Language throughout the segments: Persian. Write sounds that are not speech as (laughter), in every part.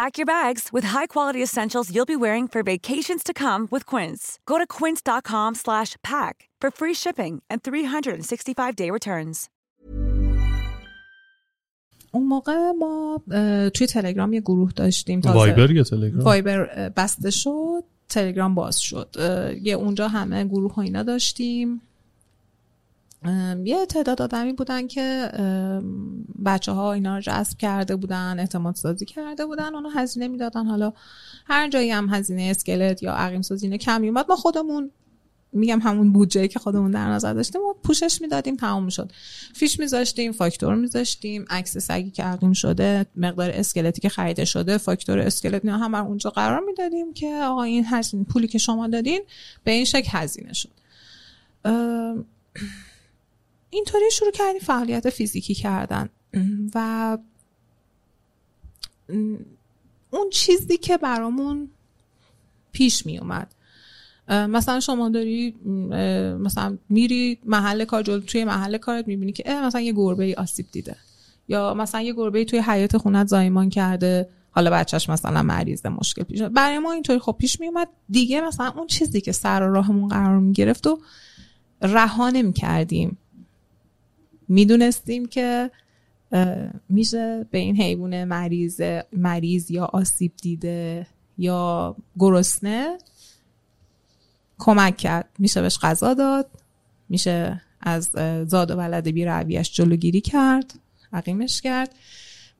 Pack your bags with high-quality essentials you'll be wearing for vacations to come with Quince. Go to quince.com/pack for free shipping and 365-day returns. اون موقع ما توی تلگرام یه گروه داشتیم تازه وایبر یا تلگرام وایبر بسته شد تلگرام باز شد یه اونجا همه گروه ها اینا داشتیم یه تعداد آدمی بودن که بچه ها اینا رو جذب کرده بودن اعتماد سازی کرده بودن اونو هزینه می‌دادن. حالا هر جایی هم هزینه اسکلت یا عقیم سازی اینا کم میومد ما خودمون میگم همون بودجه که خودمون در نظر داشتیم و پوشش می‌دادیم تمام شد فیش میذاشتیم فاکتور میذاشتیم عکس سگی که عقیم شده مقدار اسکلتی که خریده شده فاکتور اسکلت اینا هم اونجا قرار می‌دادیم که آقا این هزینه پولی که شما دادین به این شکل هزینه شد. اینطوری شروع کردیم فعالیت فیزیکی کردن. و اون چیزی که برامون پیش می اومد. مثلا شما داری مثلا میری محل کار جلو توی محل کارت می‌بینی که مثلا یه گربه ای آسیب دیده. یا مثلا یه گربه ای توی حیات خونت زایمان کرده. حالا بچهش مثلا مریضه مشکل پیش. برای ما اینطوری خب پیش میومد دیگه مثلا اون چیزی که سر راهمون قرار می‌گرفت و رها نمی‌کردیم می‌دونستیم که میشه به این حیوان مریض مریض یا آسیب دیده یا گرسنه کمک کرد. میشه بهش غذا داد میشه از زاد و ولد بی رویش جلوگیری کرد عقیمش کرد.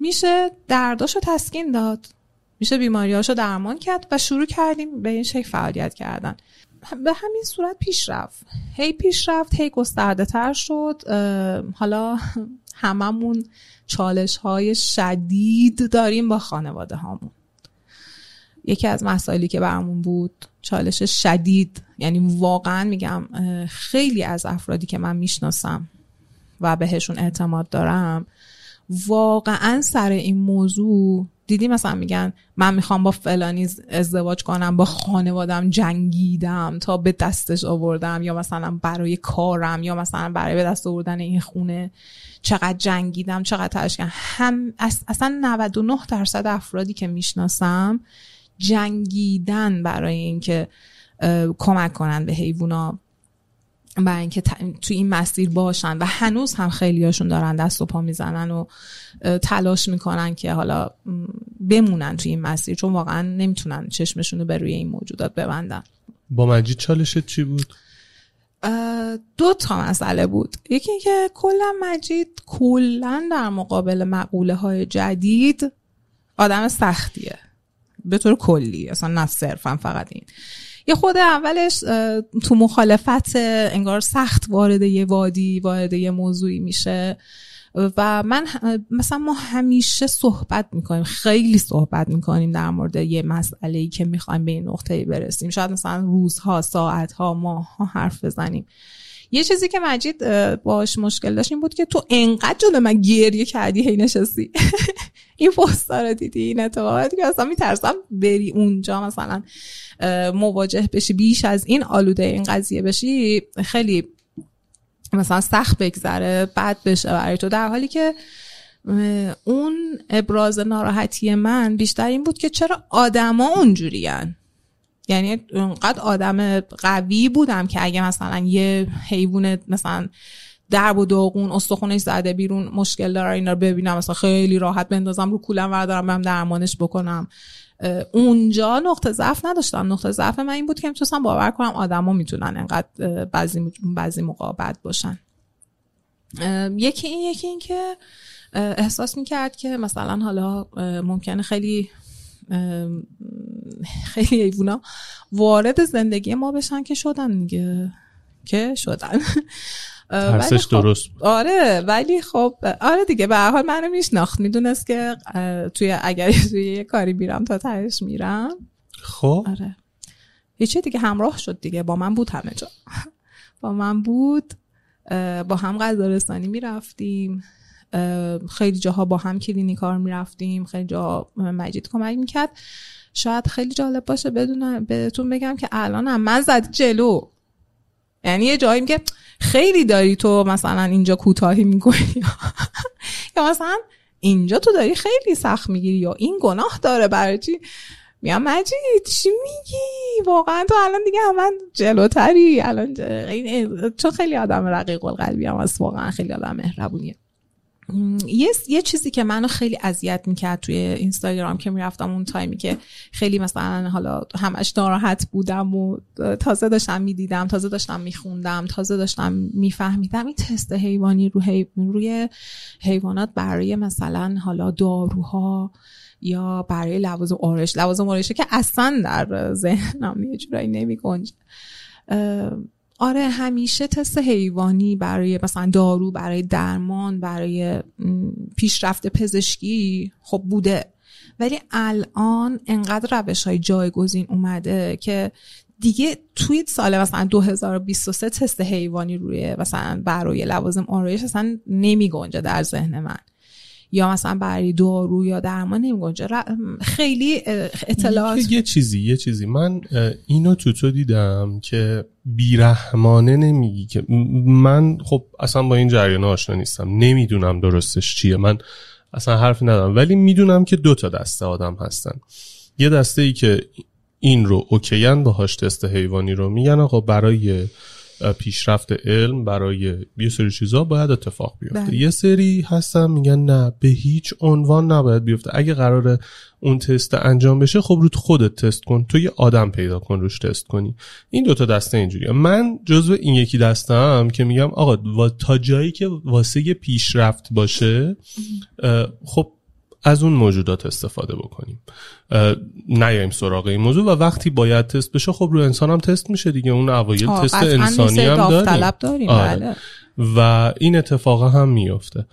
میشه درداشو تسکین داد. میشه بیماریاشو درمان کرد و شروع کردیم به این شکل فعالیت کردن. به همین صورت پیش رفت. هی پیش رفت هی گسترده تر شد. حالا هممون چالش های شدید داریم با خانواده هامون. یکی از مسائلی که برامون بود چالش شدید. یعنی واقعا میگم خیلی از افرادی که من می‌شناسم و بهشون اعتماد دارم واقعا سر این موضوع دیدی مثلا میگن من می‌خوام با فلانی ازدواج کنم با خانوادم جنگیدم تا به دستش آوردم یا مثلا برای کارم یا مثلا برای به دست آوردن این خونه چقدر جنگیدم چقدر تلاش کردم. هم اص- اصلا 99 درصد افرادی که می‌شناسم جنگیدن برای اینکه کمک کنن به حیوونا. برای اینکه تو این مسیر باشن و هنوز هم خیلی هاشون دارن دست و پا می‌زنن و تلاش می‌کنن که حالا بمونن تو این مسیر چون واقعا نمی‌تونن چشمشون رو به روی این موجودات ببندن. با مجید چالشت چی بود؟ دو تا مسئله بود. یکی اینکه کلا مجید کلا در مقابل مقوله های جدید آدم سختیه. به طور کلی اصلا نه صرفا فقط این. یه خود اولش تو مخالفت انگار سخت وارد یه وادی وارد یه موضوعی میشه. و من مثلا ما همیشه صحبت می‌کنیم خیلی صحبت می‌کنیم در مورد یه مسئله ای که می‌خوایم به این نقطه برسیم. شاید مثلا روزها ساعتها ماهها حرف بزنیم. یه چیزی که مجید باش مشکل داشت این بود که تو انقدر جلو من گریه کردی هی نشستی. (laughs) این پستا رو دیدی این اتفاقاتی که اصلا میترسم بری اونجا مثلا. مواجه بشی بیش از این آلوده این قضیه بشی خیلی مثلا سخت بگذره بد بشه برای تو. در حالی که اون ابراز ناراحتی من بیشتر این بود که چرا آدما اونجورین؟ یعنی اونقدر آدم قوی بودم که اگه مثلا یه حیوان مثلا درب و داغون استخونش زده بیرون مشکل داره اینا رو ببینم مثلا خیلی راحت بندازم رو کولم وردارم برم درمانش بکنم. اونجا نقطه ضعف نداشتم نقطه ضعف من این بود که می‌تونستم باور کنم آدما می‌تونن انقدر بعضی بعضی موقع بد باشن. یکی این یکی این که احساس می‌کرد که مثلا حالا ممکنه خیلی خیلی ایوونا وارد زندگی ما بشن که شدن دیگه. که شدن. ترسش خب درست. آره ولی خب آره دیگه به حال منو میشناخت. می‌دونست که توی اگر (laughs) توی یه کاری میرم تا تهش میرم. خب. آره. هیچی دیگه همراه شد دیگه. با من بود همه جا. (laughs) با من بود. با هم غذارستانی می‌رفتیم. خیلی جاها با هم کلینیکار می‌رفتیم. خیلی جا مجید کمک می‌کرد. شاید خیلی جالب باشه بدونم بهتون بگم که الان هم من زد جلو. یعنی یه جایی که خیلی داری تو مثلا اینجا کوتاهی می‌کنی. (laughs) یا مثلا اینجا تو داری خیلی سخت می‌گیری یا این گناه داره برای چی؟ میام مجید چی میگی؟ واقعا تو الان دیگه من جلوتری. الان چون خیلی آدم رقیق القلبی هم واقعا خیلی آدم مهربونیه. یه یه چیزی که منو خیلی اذیت می‌کرد توی اینستاگرام که می‌رفتم اون تایمی که خیلی مثلا حالا همش ناراحت بودم و تازه داشتم می‌دیدم تازه داشتم میخوندم تازه داشتم میفهمیدم. این تست حیوانی رو روی حیوانات برای مثلا حالا داروها یا برای لوازم آرش لوازم آرشه که اصلا در ذهنم یه جورایی نمی آره همیشه تست حیوانی برای مثلا دارو برای درمان برای پیشرفت پزشکی خب بوده. ولی الان انقدر روش های جایگزین اومده که دیگه توی سال مثلا 2023 تست حیوانی روی مثلا برای لوازم آرایش اصلا نمی گنجه در ذهن من. یا مثلا برای دارو یا درمان نمیگنجه خیلی اطلاعات. یه چیزی یه چیزی. من اینو تو تو دیدم که بیرحمانه نمیگی که من خب اصلا با این جریان آشنا نیستم. نمی‌دونم درستش چیه. من اصلا حرفی ندارم. ولی می‌دونم که دو تا دسته آدم هستن. یه دسته ای که این رو اوکیان باهاش تست حیوانی رو میگن آقا برای پیشرفت علم برای یه سری چیزا باید اتفاق بیفته. بله. یه سری هستن میگن نه به هیچ عنوان نباید بیفته. اگه قراره اون تست انجام بشه خب رو خودت تست کن. تو یه آدم پیدا کن روش تست کنی. این دوتا دسته اینجوریه. من جزو این یکی دستم که میگم آقا تا جایی که واسه پیشرفت باشه خب از اون موجودات استفاده بکنیم. نیایم سراغ این موضوع و وقتی باید تست بشه خب رو انسان هم تست میشه دیگه. اون اوایل تست انسانی هم داریم, داریم آره. بله. و این اتفاق هم میفته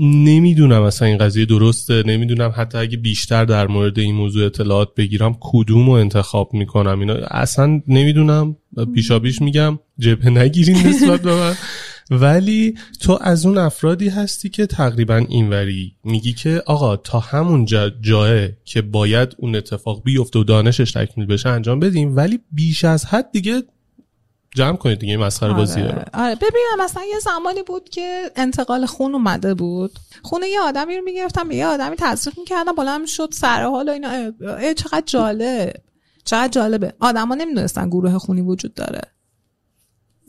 نمی‌دونم اصلا این قضیه درسته. نمی‌دونم حتی اگه بیشتر در مورد این موضوع اطلاعات بگیرم کدوم رو انتخاب می‌کنم؟ اینا اصلا نمی‌دونم. پیشابیش میگم جبه نگیرین نسبت به من. (laughs) ولی تو از اون افرادی هستی که تقریبا اینوری. میگی که آقا تا همون جا جاه که باید اون اتفاق بیفته و دانشش تکمیل بشه انجام بدیم ولی بیش از حد دیگه جمع کنید دیگه مسخره بازی آره. آره. ببینم مثلا یه زمانی بود که انتقال خون اومده بود. خونه یه آدمی رو می‌گرفتم یه آدمی تصدیق می‌کردم بالا شد سر حال و اینا. چقدر جالب. چقدر جالبه. آدما نمی‌دونستن گروه خونی وجود داره.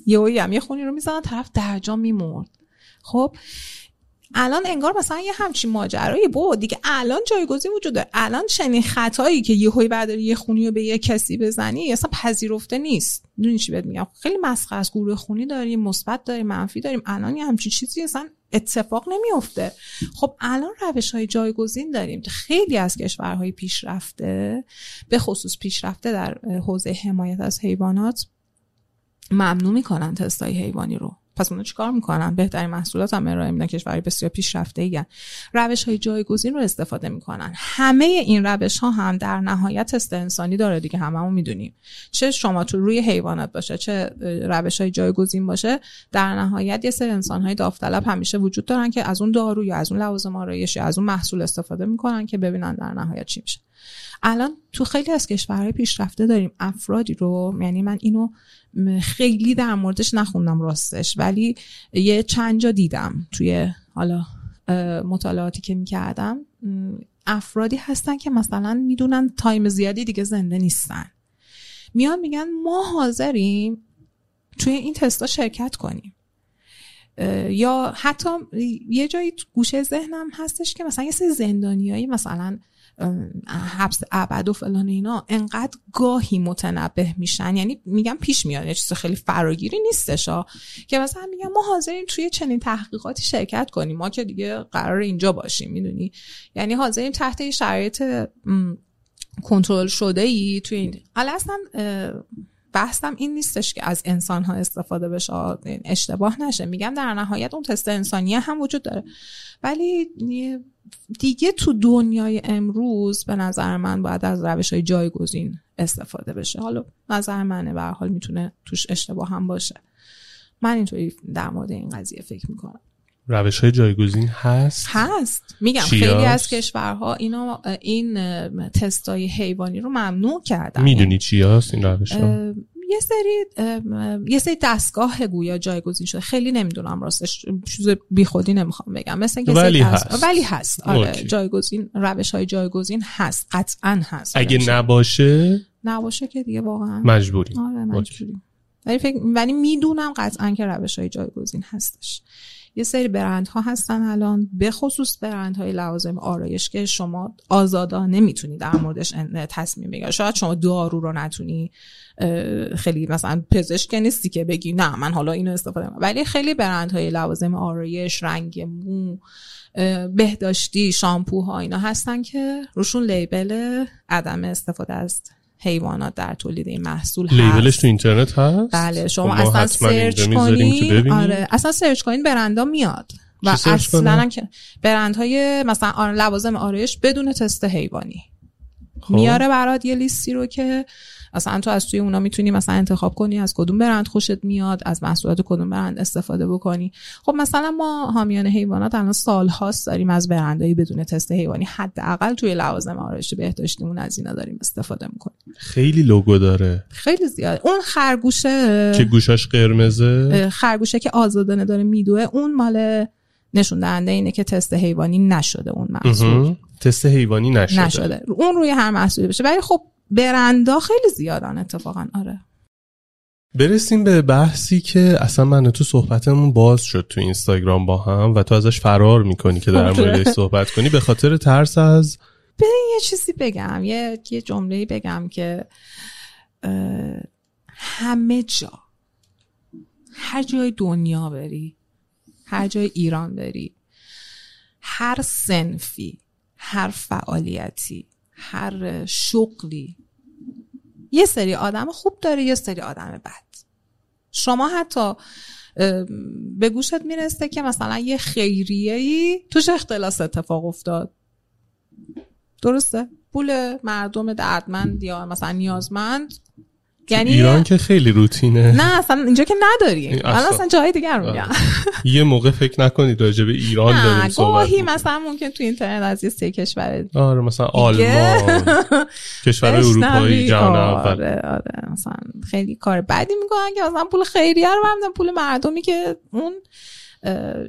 یه هم یه خونی رو می‌زنن طرف درجا میمرد. خب الان انگار مثلا یه همچین ماجرایی بود. دیگه الان جایگزین وجود داره. الان چنین خطایی که یه هوی برداری یه خونی رو به یه کسی بزنی اصلا پذیرفته نیست. می‌دونی چی بهت میگم؟ خیلی مسخره از گروه خونی داریم مثبت داریم منفی داریم. الان یه همچین چیزی اصلا اتفاق نمیفته خب الان روش های جایگزین داریم. خیلی از کشورهای پیشرفته به خصوص پیشرفته در حوزه حمایت از حیوانات ممنوع می‌کنن تستای حیوانی رو. پس اونا چیکار می‌کنن؟ بهترین محصولات هم ارائه میدن کشوری بسیار پیشرفته ایگن روش های جایگزین رو استفاده می‌کنن. همه این روش ها هم در نهایت تست انسانی داره دیگه هممون می‌دونیم. چه شما تو روی حیوانات باشه چه روش های جایگزین باشه در نهایت یه سری انسان های داوطلب همیشه وجود دارن که از اون دارو یا از اون لوازم آرایش یا از اون محصول استفاده می‌کنن که ببینن در نهایت چی میشه. الان تو خیلی از کشورهای پیشرفته داریم افرادی رو یعنی من اینو خیلی در موردش نخوندم راستش ولی یه چند جا دیدم توی حالا مطالعاتی که می‌کردم. افرادی هستن که مثلا می‌دونن تایم زیادی دیگه زنده نیستن. میان میگن ما حاضریم توی این تستا شرکت کنیم. یا حتی یه جایی گوشه ذهنم هستش که مثلا یه سری زندانیایی مثلا حبس ابد و فلان اینا انقدر گاهی متنبه میشن. یعنی میگم پیش میاد یه چیز خیلی فراگیری نیستش که مثلا میگم ما حاضرین توی چنین تحقیقاتی شرکت کنیم. ما که دیگه قرار اینجا باشیم می‌دونی؟ یعنی حاضرین تحت شرایط کنترل شده ای توی این. حالا اصلا بحثم این نیستش که از انسان ها استفاده بشه. اشتباه نشه. میگم در نهایت اون تست انسانیه هم وجود داره. ولی دیگه تو دنیای امروز به نظر من باید از روش های جایگزین استفاده بشه. حالا نظر منه. به حال می‌تونه توش اشتباه هم باشه. من اینطوری در مورد این قضیه فکر می‌کنم. روش های جایگزین هست؟ هست. میگم خیلی از کشورها اینا این تستای حیوانی رو ممنوع کردن. می‌دونی چی هست این روش ها؟ یه سری یه سری دستگاه گویا جایگزین شده. خیلی نمی‌دونم راستش چیز بیخودی نمی‌خوام بگم. مثل اینکه ولی هست. ولی هست. آره جایگزین روش های جایگزین هست. قطعا هست. اگه نباشه؟ نباشه که دیگه واقعا. مجبوری آره مجبوری ولی فکر ولی می‌دونم قطعا که روش های جایگزین هستش. یه سری برندها هستن الان به خصوص برندهای لوازم آرایش که شما آزادانه می‌تونی در موردش تصمیم بگیری. شاید شما دارو رو نتونی خیلی مثلا پزشک نیستی که بگی نه من حالا اینو استفاده کنم ولی خیلی برندهای لوازم آرایش رنگ مو بهداشتی شامپوها اینا هستن که روشون label عدم استفاده از حیوانات در تولید این محصول هست. label ش تو اینترنت هست؟ بله شما خب اصلا search کنید آره اصلا search کنید برندا میاد. و اصلا که برندهای مثلا لوازم آرایش بدون تست حیوانی. خب. میاره برات یه لیستی رو که اصلا تو از توی اونا می‌تونی مثلا انتخاب کنی از کدوم برند خوشت میاد از محصولات کدوم برند استفاده بکنی. خب مثلا ما حامیان حیوانات الان سالهاست داریم از برندهایی بدون تست حیوانی حداقل توی لوازم آرایش بهداشتیمون از اینا داریم استفاده می‌کنیم. خیلی لوگو داره. خیلی زیاد. اون خرگوشه که گوشاش قرمزه. خرگوشه که آزادانه داره میدوه اون مال نشون دهنده اینه که تست حیوانی نشده اون محصول. تست حیوانی نشده. نشده. اون روی هر محصولی بشه. ولی خب برندا خیلی زیادن اتفاقا آره برسیم به بحثی که اصلا من تو صحبتمون باز شد تو اینستاگرام با هم و تو ازش فرار می‌کنی که در آره. موردش صحبت کنی به خاطر ترس از به یه چیزی بگم یه یه جمله بگم که همه جا هر جای دنیا بری هر جای ایران بری هر سنفی هر فعالیتی هر شغلی یه سری آدم خوب داره یه سری آدم بد. شما حتی به گوشت می‌رسه که مثلا یه خیریه ای توش اختلاس اتفاق افتاد. درسته؟ پول مردم دردمند یا مثلا نیازمند یعنی ایران که خیلی روتینه. نه اصلا اینجا که نداریم اصلا, اصلا جای دیگر میگم. یه موقع فکر نکنید راجع به ایران داریم صحبت گاهی مثلا ممکن تو اینترنت از یه سه کشور آره مثلا آلمان. (laughs) کشور اروپایی جهان اول آره آره. مثلا خیلی کار بدی می‌کنن که مثلا پول خیریه رو برمیدن پول مردمی که اون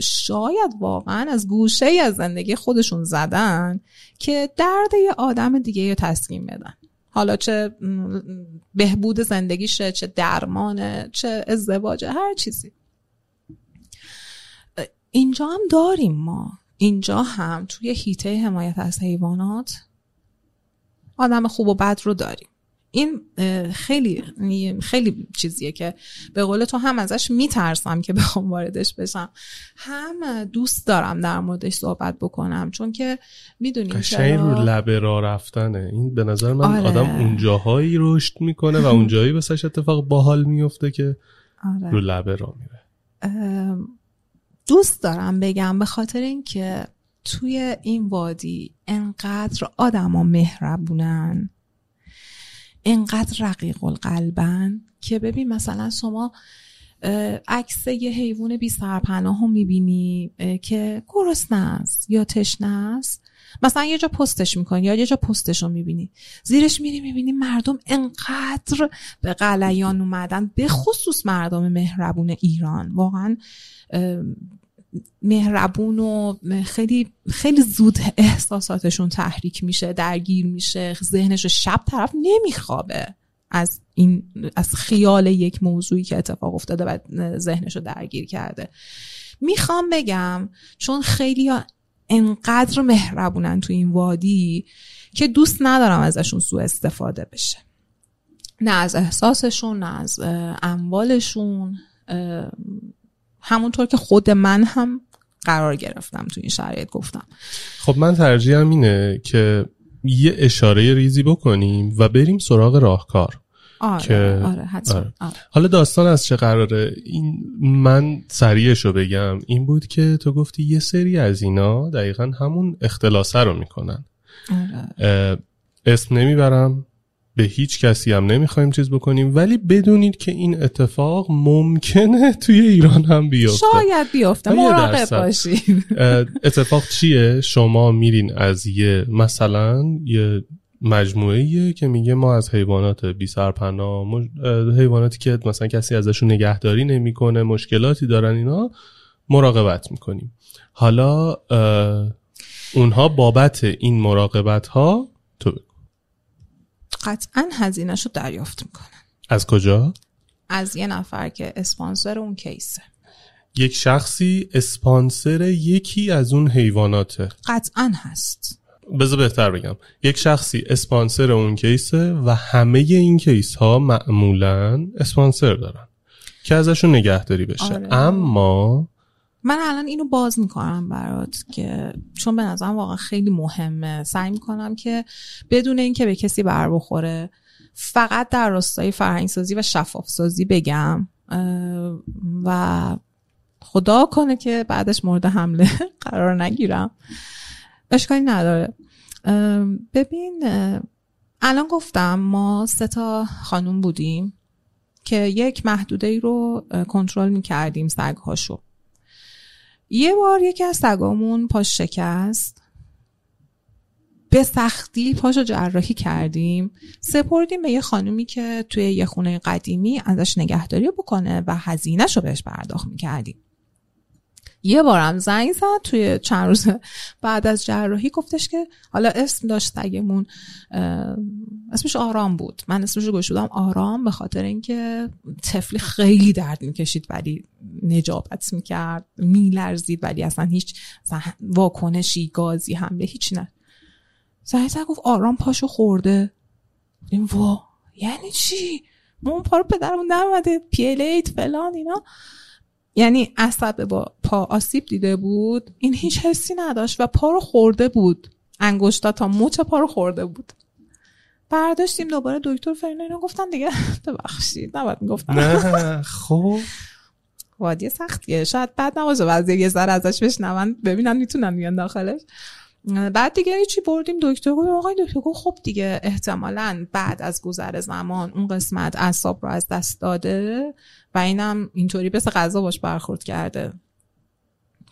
شاید واقعا از گوشه ای از زندگی خودشون زدن که درد یه آدم دیگه رو تسکین بدن. حالا چه بهبود زندگیشه چه درمانه چه ازدواجه هر چیزی. اینجا هم داریم ما. اینجا هم توی هیته حمایت از حیوانات آدم خوب و بد رو داریم. این خیلی خیلی چیزیه که به قول تو هم ازش میترسم که بخوام واردش بشم. هم دوست دارم در موردش صحبت بکنم چون که می‌دونیم چرا؟ رو لبه را رفتنه. این به نظر من آره. آدم اونجاهایی رشد می‌کنه و اونجایی واسش اتفاق باحال میفته که آره. رو لبه را میره. دوست دارم بگم به خاطر اینکه توی این وادی انقدر آدما مهربونن. انقدر رقیق القلبن. که ببین مثلا شما عکس یه حیوان بی سرپناه رو می‌بینی که گرسنه است یا تشنه است. مثلا یه جا پستش می‌کنی یا یه جا پستش رو می‌بینی. زیرش میری می‌بینی مردم انقدر به قلیان اومدن به خصوص مردم مهربون ایران. واقعا مهربون و خیلی خیلی زود احساساتشون تحریک میشه درگیر میشه ذهنش شب طرف نمیخوابه از این از خیال یک موضوعی که اتفاق افتاده و ذهنش رو درگیر کرده. می‌خوام بگم چون خیلی انقدر مهربونن تو این وادی که دوست ندارم ازشون سوء استفاده بشه. نه از احساسشون نه از اموالشون همونطور که خود من هم قرار گرفتم تو این شرایط گفتم خب من ترجیحم اینه که یه اشاره ریزی بکنیم و بریم سراغ راهکار آره که... آره. آره. آره. حالا داستان از چه قراره این من سریعش رو بگم این بود که تو گفتی یه سری از اینا دقیقا همون اختلاسه رو می‌کنن آره. اسم نمی‌برم به هیچ کسی هم نمی‌خوایم چیز بکنیم. ولی بدونید که این اتفاق ممکنه توی ایران هم بیفته. شاید بیفته. مراقب باشید اتفاق چیه؟ شما میرین از یه مثلا یه مجموعه که میگه ما از حیوانات بی سرپناه حیواناتی که مثلا کسی ازشون نگهداری نمی‌کنه مشکلاتی دارن اینا مراقبت می‌کنیم. حالا اونها بابت این مراقبت ها تو قطعا هزینهش رو دریافت می‌کنن. از کجا؟ از یه نفر که اسپانسر اون کیسه. یک شخصی اسپانسر یکی از اون حیواناته. قطعا هست. بذار بهتر بگم. یک شخصی اسپانسر اون کیسه و همه این کیس ها معمولا اسپانسر دارن که ازشون نگهداری بشه. آره. اما من الان اینو باز می‌کنم برات که چون به نظرم واقعا خیلی مهمه. سعی می‌کنم که بدون اینکه به کسی بر بخوره فقط در راستای فرهنگسازی و شفاف سازی بگم و خدا کنه که بعدش مورد حمله (laughs) قرار نگیرم. اشکالی نداره. ببین الان گفتم ما سه تا خانوم بودیم که یک محدوده ای رو کنترل می‌کردیم سگ هاشو یه بار یکی از سگامون پاش شکست. به سختی پاشو جراحی کردیم. سپردیم به یه خانومی که توی یه خونه قدیمی ازش نگهداری بکنه و هزینهش رو بهش پرداخت می‌کردیم. یه بارم زنگ زد. توی چند روز بعد از جراحی گفتش که حالا اسم داشت سگمون اسمش آرام بود. من اسمش رو گوش آرام به خاطر اینکه طفلی خیلی درد می‌کشید ولی نجابت می‌کرد میلرزید ولی اصلا هیچ واکنشی گازی حمله هیچ نه. زد گفت آرام پاشو خورده. این وا یعنی چی؟ ما اون پا رو پدرمون نمده پیلیت فلان اینا. یعنی عصب با پا آسیب دیده بود. این هیچ حسی نداشت و پا رو خورده بود. انگشتا تا مچ پا رو خورده بود. برداشتیم دوباره دکتر فرنا اینو گفتن دیگه. (laughs) ببخشید نباید می‌گفتن. نه (laughs) خب. وادی سختیه. شاید بعد نباشه بعضی یه ذره ازش بشنون ببینن می‌تونن میان داخلش. بعد دیگه چی بردیم دکتر گفت آقای دکتر گفت خب دیگه احتمالا بعد از گذر زمان اون قسمت اعصاب رو از دست داده و اینم اینطوری مثل غذا باش برخورد کرده.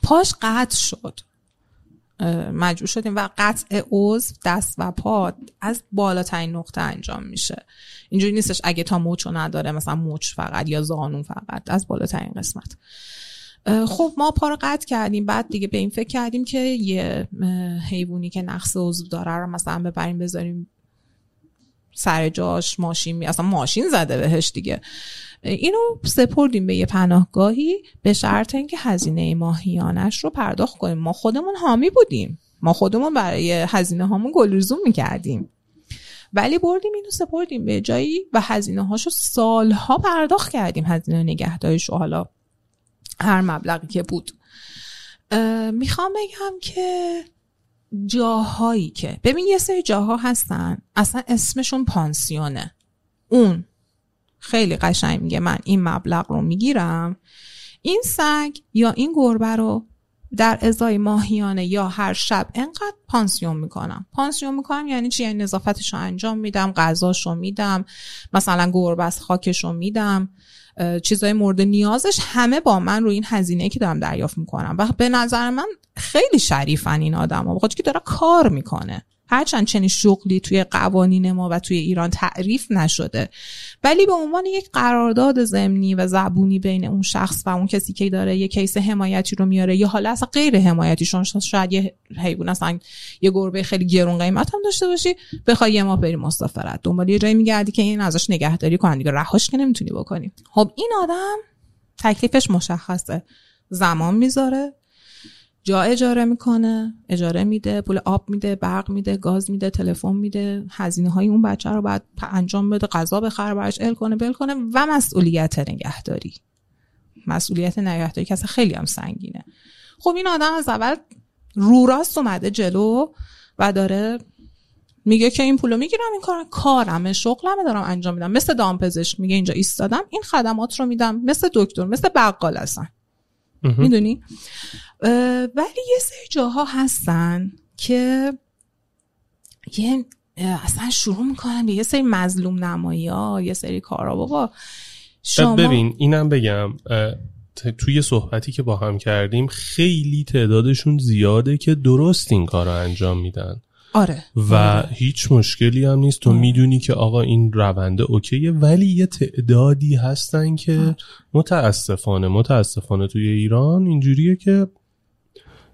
پاش قطع شد. مجبور شدیم و قطع عضو دست و پا از بالاترین نقطه انجام میشه. اینجوری نیستش اگه تا موچو نداره مثلا موچ فقط یا زانون فقط از بالاترین قسمت. خب ما پا رو قطع کردیم بعد دیگه به این فکر کردیم که یه حیوانی که نقص عضو داره رو مثلا ببریم بذاریم سر جاش ماشین می اصلا ماشین زده بهش دیگه. اینو سپردیم به یه پناهگاهی به شرط اینکه هزینه ماهیانش رو پرداخت کنیم. ما خودمون حامی بودیم. ما خودمون برای هزینه هامون گلرزوم می‌کردیم. ولی بردیم اینو سپردیم به جایی و هزینه هاشو سالها پرداخت کردیم هزینه نگهداریش حالا هر مبلغی که بود. می‌خوام بگم که جاهایی که ببین یه سری جاها هستن. اصلا اسمشون پانسیونه. اون خیلی قشنگ میگه من این مبلغ رو می‌گیرم. این سگ یا این گربه رو در ازای ماهیانه یا هر شب انقدر پانسیون می‌کنم. پانسیون می‌کنم یعنی چی؟ یعنی نظافتش رو انجام میدم غذاش رو میدم مثلا گربه از خاکش رو میدم چیزای مورد نیازش همه با من روی این هزینه که دارم دریافت می‌کنم. و به نظر من خیلی شریفن این آدم ها که داره کار می‌کنه. هرچند چنین شغلی توی قوانین ما و توی ایران تعریف نشده. ولی به عنوان یک قرارداد ضمنی و زبونی بین اون شخص و اون کسی که داره یه کیس حمایتی رو میاره یا حالا اصلا غیر حمایتی شون شاید یه حیوان اصلا یه گربه خیلی گرون قیمت هم داشته باشی بخوای یه ما بری مسافرت. دنبال یه جایی میگردی که این ازش نگهداری کنن دیگه. رهاش که نمی‌تونی بکنی. خب این آدم تکلیفش مشخصه. زمان می‌ذاره. جا اجاره می‌کنه اجاره میده پول آب میده برق میده گاز میده تلفن میده هزینه های اون بچه رو باید انجام بده غذا بخره براش ال کنه بل کنه و مسئولیت نگهداری. مسئولیت نگهداری که خیلی هم سنگینه. خب این آدم از اول رو راست اومده جلو و داره میگه که این پولو می‌گیرم این کار کارمه شغلمه دارم انجام میدم. مثل دامپزشک میگه اینجا ایستادم این خدمات رو میدم. مثل دکتر مثل بقال هستن. می‌دونی؟ ولی یه سری جاها هستن که یه اصلا شروع می‌کنن به یه سری مظلوم نمایی ها یه سری کارا بابا شما ببین اینم بگم توی صحبتی که با هم کردیم خیلی تعدادشون زیاده که درست این کار رو انجام میدن آره و آره. هیچ مشکلی هم نیست تو آره. می‌دونی که آقا این رونده اوکیه ولی یه تعدادی هستن که آره. متاسفانه متاسفانه توی ایران اینجوریه که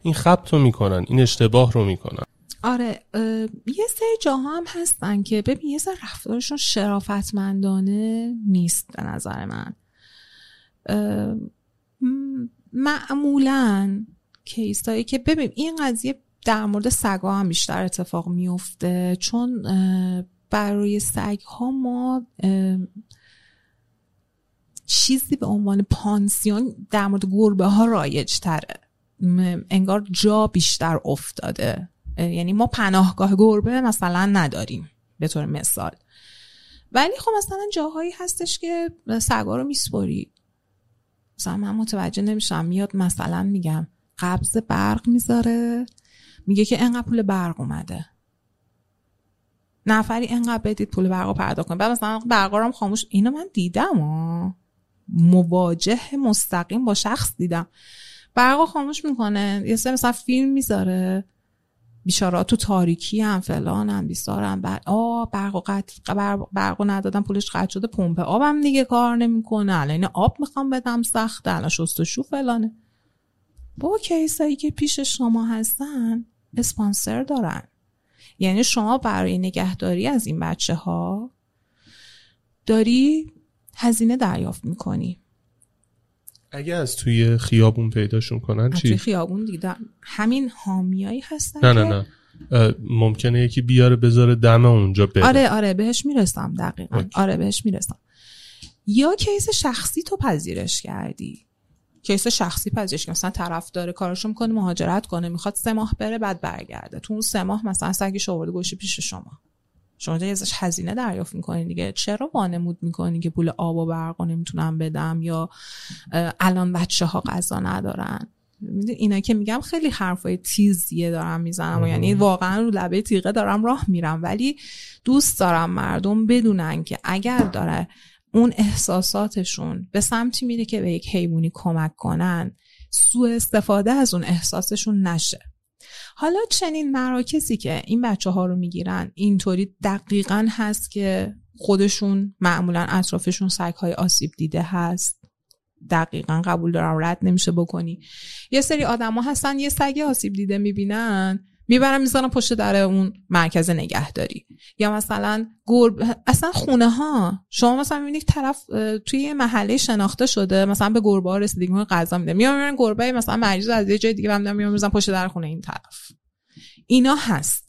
این خبت رو می‌کنن این اشتباه رو می‌کنن. آره یه سری جاها هم هستن که ببین یه سری رفتارشون شرافتمندانه نیست به نظر من. معمولا کیسایی که ببین این قضیه در مورد سگا هم بیشتر اتفاق میفته چون برای سگ ها ما چیزی به عنوان پانسیون در مورد گربه ها رایج تره انگار جا بیشتر افتاده. یعنی ما پناهگاه گربه مثلا نداریم به طور مثال. ولی خب مثلا جاهایی هستش که سگا رو میسپری. مثلا من متوجه نمیشم. میاد مثلا میگم قبض برق می‌ذاره. میگه که انقدر پول برق اومده. نفری انقدر بدید پول برق رو پرداخت کنید بعد مثلا برق هم خاموش اینو من دیدم ها مواجه مستقیم با شخص دیدم. برق خاموش می‌کنه. یه سه مثلا فیلم می‌ذاره. بیچاره تو تاریکی هم فلان هم بیسارم. بر آ برق و قطع برق ندادم پولش قطع شده پمپ آبم دیگه کار نمی‌کنه. الان آب می‌خوام بدم سخته. الان شستشو فلانه. با کیسایی که پیش شما هستن اسپانسر دارن. یعنی شما برای نگهداری از این بچه ها داری هزینه دریافت می‌کنی. اگه از توی خیابون پیداشون کنن چی؟ توی خیابون دیدم همین حامیایی هستن نه نه نه. ممکنه یکی بیاره بذاره دم اونجا بره. آره آره بهش می‌رسم دقیقا. آره بهش می‌رسم. یا کیس شخصی تو پذیرش کردی. کیس شخصی پذیرش مثلا طرف داره کارشو می‌کنه مهاجرت کنه می‌خواد سه ماه بره بعد برگرده. تو اون سه ماه مثلا سگش آورده گوشی پیش شما. شما دیگه ازش هزینه دریافت می‌کنین دیگه. چرا وانمود می‌کنین که پول آب و برق نمی‌تونم بدم یا الان بچه ها غذا ندارن؟ اینا که میگم خیلی حرفای تیزیه دارم می‌زنم و یعنی واقعا رو لبه تیغه دارم راه میرم. ولی دوست دارم مردم بدونن که اگر داره اون احساساتشون به سمتی میره که به یک حیوانی کمک کنن سوء استفاده از اون احساسشون نشه. حالا چنین مراکزی که این بچه ها رو می‌گیرن اینطوری دقیقا هست که خودشون معمولا اطرافشون سگ های آسیب دیده هست؟ دقیقا قبول دارم رد نمیشه بکنی. یه سری آدما هستن یه سگ آسیب دیده می‌بینن. می‌برم می‌ذارم پشت در اون مرکز نگهداری. یا مثلا گرب اصلا خونه ها شما مثلا می‌بینید طرف توی یه محله شناخته شده مثلا به گربه ها رسیدگی غذا میده. میام می‌برن گربه مثلا مریض از یه جای دیگه بندم میام می‌ذارم پشت در خونه این طرف. اینا هست.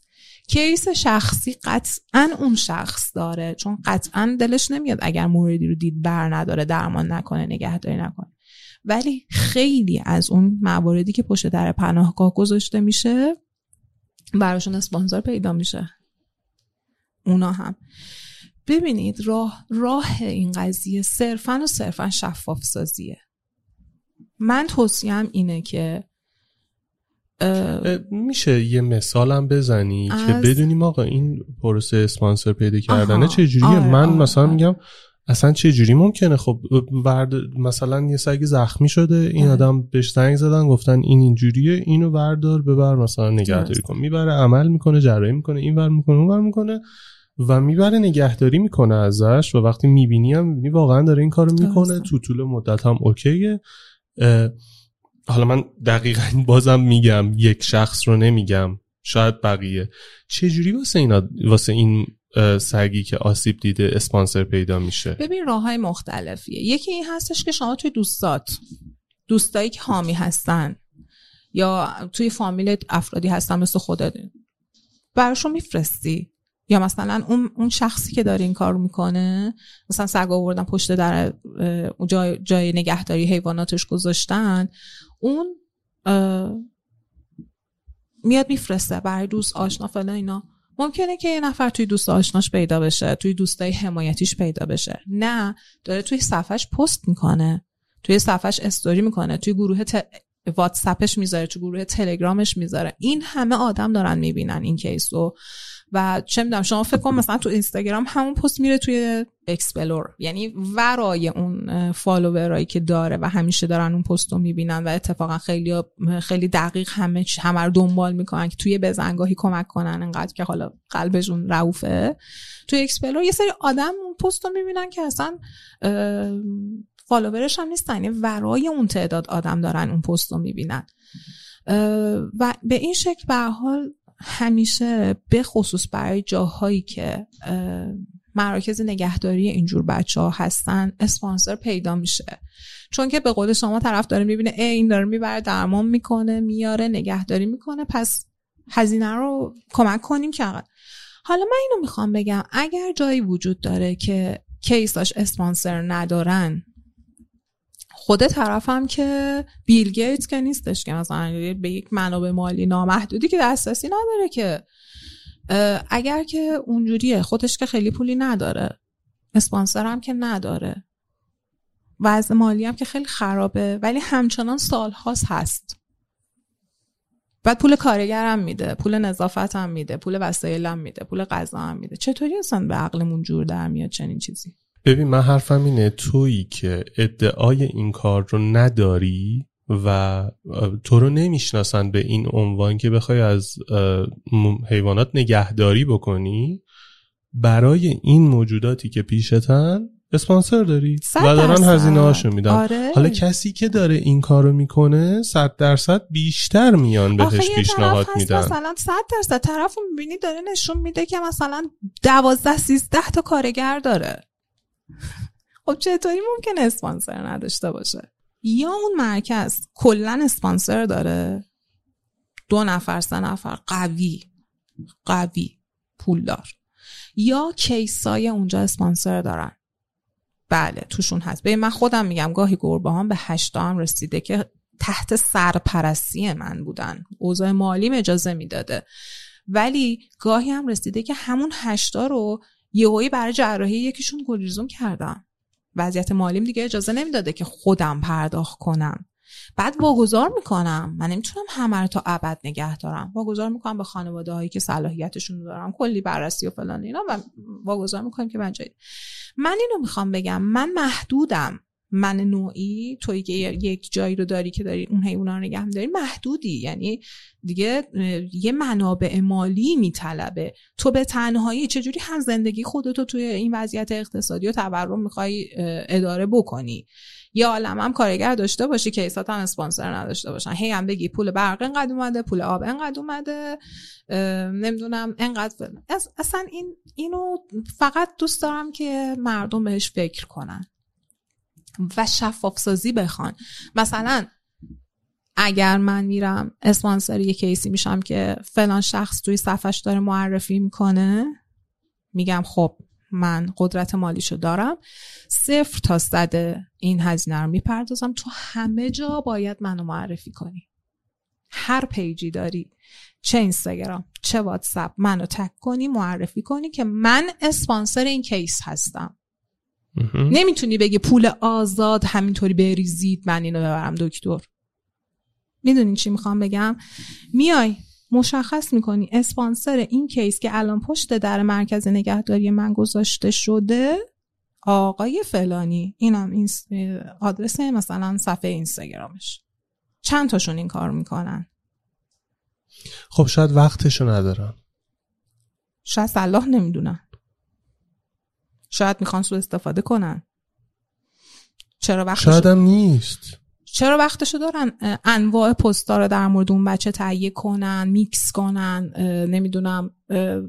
کیس شخصی قطعا اون شخص داره چون قطعا دلش نمیاد اگر موردی رو دید بر نداره درمان نکنه نگهداری نکنه. ولی خیلی از اون مواردی که پشت در پناهگاه گذاشته میشه براشون اسپانسر پیدا میشه. اونا هم. ببینید راه راه این قضیه صرفا و صرفا شفاف سازیه من توصیم اینه که میشه یه مثالم بزنی که بدونیم آقا این پروسه اسپانسر پیدا کردنه چه جوریه آره من آره مثلا آره. میگم اصلا چه جوری ممکنه؟ خب ورد مثلا یه سگ زخمی شده این آدم بهش زنگ زدن گفتن این اینجوریه اینو وردار ببر مثلا نگهداری کن. می‌بره عمل می‌کنه جراحی می‌کنه این ور می‌کنه اون ور می‌کنه و می‌بره نگهداری می‌کنه ازش و وقتی می‌بینی هم می‌بینی واقعا داره این کارو می‌کنه. تو طول مدت هم اوکیه. حالا من دقیقا بازم میگم یک شخص رو نمیگم. شاید بقیه. چجوری واسه اینا واسه این سگی که آسیب دیده اسپانسر پیدا میشه. ببین راه های مختلفیه. یکی این هستش که شما توی دوستات دوستایی که حامی هستن یا توی فامیل افرادی هستن مثل خودت براشون میفرستی. یا مثلا اون اون شخصی که داره این کار می‌کنه مثلا سگ آوردن پشت در جای, جای نگهداری حیواناتش گذاشتن اون میاد میفرسته برای دوست آشنا فلان اینا. ممکنه که یه نفر توی دوست آشناش پیدا بشه توی دوستای حمایتیش پیدا بشه. نه داره توی صفحش پست می‌کنه توی صفحش استوری می‌کنه توی گروه ت... واتسپش می‌ذاره توی گروه تلگرامش می‌ذاره. این همه آدم دارن می‌بینن این case رو و چه می‌دونم شما فکر کن مثلا تو اینستاگرام همون پست میره توی explore یعنی ورای اون follower ایی که داره و همیشه دارن اون پست رو می‌بینن و اتفاقا خیلی خیلی دقیق همه همه رو دنبال می‌کنن که توی بزنگاهی کمک کنن انقدر که حالا قلبشون رئوفه توی explore یه سری آدم اون پست رو می‌بینن که اصلا فالوورش هم نیستن یعنی ورای اون تعداد آدم دارن اون پست رو می‌بینن. و به این شکل به حال همیشه به خصوص برای جاهایی که مراکز نگهداری اینجور بچه ها هستن اسپانسر پیدا میشه. چون که به قول شما طرف داره می‌بینه ای این داره می‌بره درمان می‌کنه میاره نگهداری می‌کنه پس هزینه رو کمک کنیم که حالا من اینو می‌خوام بگم اگر جایی وجود داره که کیساش اسپانسر ندارن خود طرفم که بیل گیتس که نیستش که مثلا به یک منابع مالی نامحدودی که دسترسی نداره که اگر که اونجوریه خودش که خیلی پولی نداره اسپانسر هم که نداره وضع مالی هم که خیلی خرابه ولی همچنان سالهاست هست. بعد پول کارگرم میده پول نظافت هم میده پول وسایلم میده پول غذا هم میده. چطوری اصلا به عقلمون جور در میاد چنین چیزی؟ ببین من حرفم اینه تویی که ادعای این کار رو نداری و تو رو نمی‌شناسن به این عنوان که بخوای از حیوانات نگهداری بکنی برای این موجوداتی که پیشتن اسپانسر داری و دارن هزینه هاشو میدن. آره. حالا کسی که داره این کارو می‌کنه صد درصد بیشتر میان بهش پیشنهاد میدن. مثلا صد درصد. طرف می‌بینی داره نشون میده که مثلا دوازده سیزده تا کارگر داره. خب چطوری ممکن اسپانسر نداشته باشه؟ یا اون مرکز کلا اسپانسر داره؟ دو نفر سه نفر قوی قوی پولدار. یا کیسای اونجا اسپانسر دارن؟ بله توشون هست. به من خودم میگم گاهی گربه هم به هشتا هم رسیده که تحت سرپرستی من بودن. اوضاع مالیم اجازه می‌داده. ولی گاهی هم رسیده که همون هشتا رو یهویی برای جراحی یکیشون گریزون کردم. وضعیت مالیم دیگه اجازه نمی‌داده که خودم پرداخت کنم. بعد واگذار می‌کنم. من نمی‌تونم همه رو تا ابد نگه دارم. واگذار می‌کنم به خانواده هایی که صلاحیتشون دارم. کلی بررسی و فلان اینا و واگذار می‌کنم که من من اینو می‌خوام بگم. من محدودم. من نوعی توی که یک جایی رو داری که داری اون حیونا رو نگه داری محدودی. یعنی دیگه یه منابع مالی میطلبه. تو به تنهایی چجوری هم زندگی خودتو توی این وضعیت اقتصادی و تورم می‌خوای اداره بکنی؟ یا عالم هم کارگر داشته باشی که هم اسپانسر نداشته باشن. هی هم بگی پول برق انقدر اومده پول آب انقدر اومده نمی‌دونم انقدر اصلا این اینو فقط دوست دارم که مردم بهش فکر کنن. و شفاف سازی بخوان. مثلا اگر من میرم اسپانسر یه case ی میشم که فلان شخص توی صفحش داره معرفی می‌کنه میگم خب من قدرت مالیشو دارم. صفر تا صد این هزینه رو می‌پردازم. تو همه جا باید منو معرفی کنی. هر page ی داری. چه اینستاگرام چه واتساپ منو tag کنی معرفی کنی که من اسپانسر این case هستم. نمی‌تونی بگی پول آزاد همینطوری بریزید من اینو ببرم دکتر. می‌دونین چی می‌خوام بگم؟ میای مشخص می‌کنی اسپانسر این کیس که الان پشت در مرکز نگهداری من گذاشته شده آقای فلانی. اینم این آدرس مثلا صفحه اینستاگرامش. چند تاشون این کار می‌کنن؟ خب شاید وقتشو ندارن شاید صلاح نمی‌دونن شاید می‌خوان سو استفاده کنن. چرا وقتشو شاید هم نیست. چرا وقتشو دارن؟ انواع پستا رو در مورد اون بچه تهیه کنن میکس کنن نمی‌دونم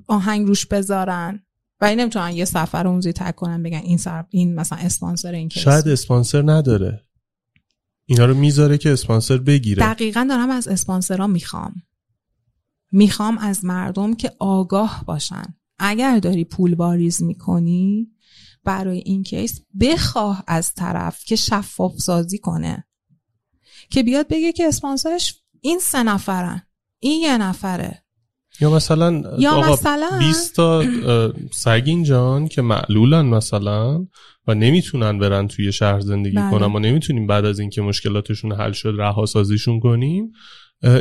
آهنگ روش بذارن. ولی نمی‌تونن یه نفر اون زیر tag کنن بگن این سر این مثلا اسپانسر این case. شاید اسپانسر نداره. اینا رو می‌ذاره که اسپانسر بگیره. دقیقا دارم از اسپانسرها می‌خوام. می‌خوام از مردم که آگاه باشن. اگر داری پول باریز می‌کنی برای این کیس بخواه از طرف که شفاف سازی کنه. که بیاد بگه که اسپانسرش این سه نفرن این یه نفره. یا مثلا یا مثلا 20 تا سگین جان که معلولن مثلا و نمی‌تونن برن توی شهر زندگی بله. کنن ما نمی‌تونیم بعد از اینکه مشکلاتشون حل شد رها سازیشون کنیم.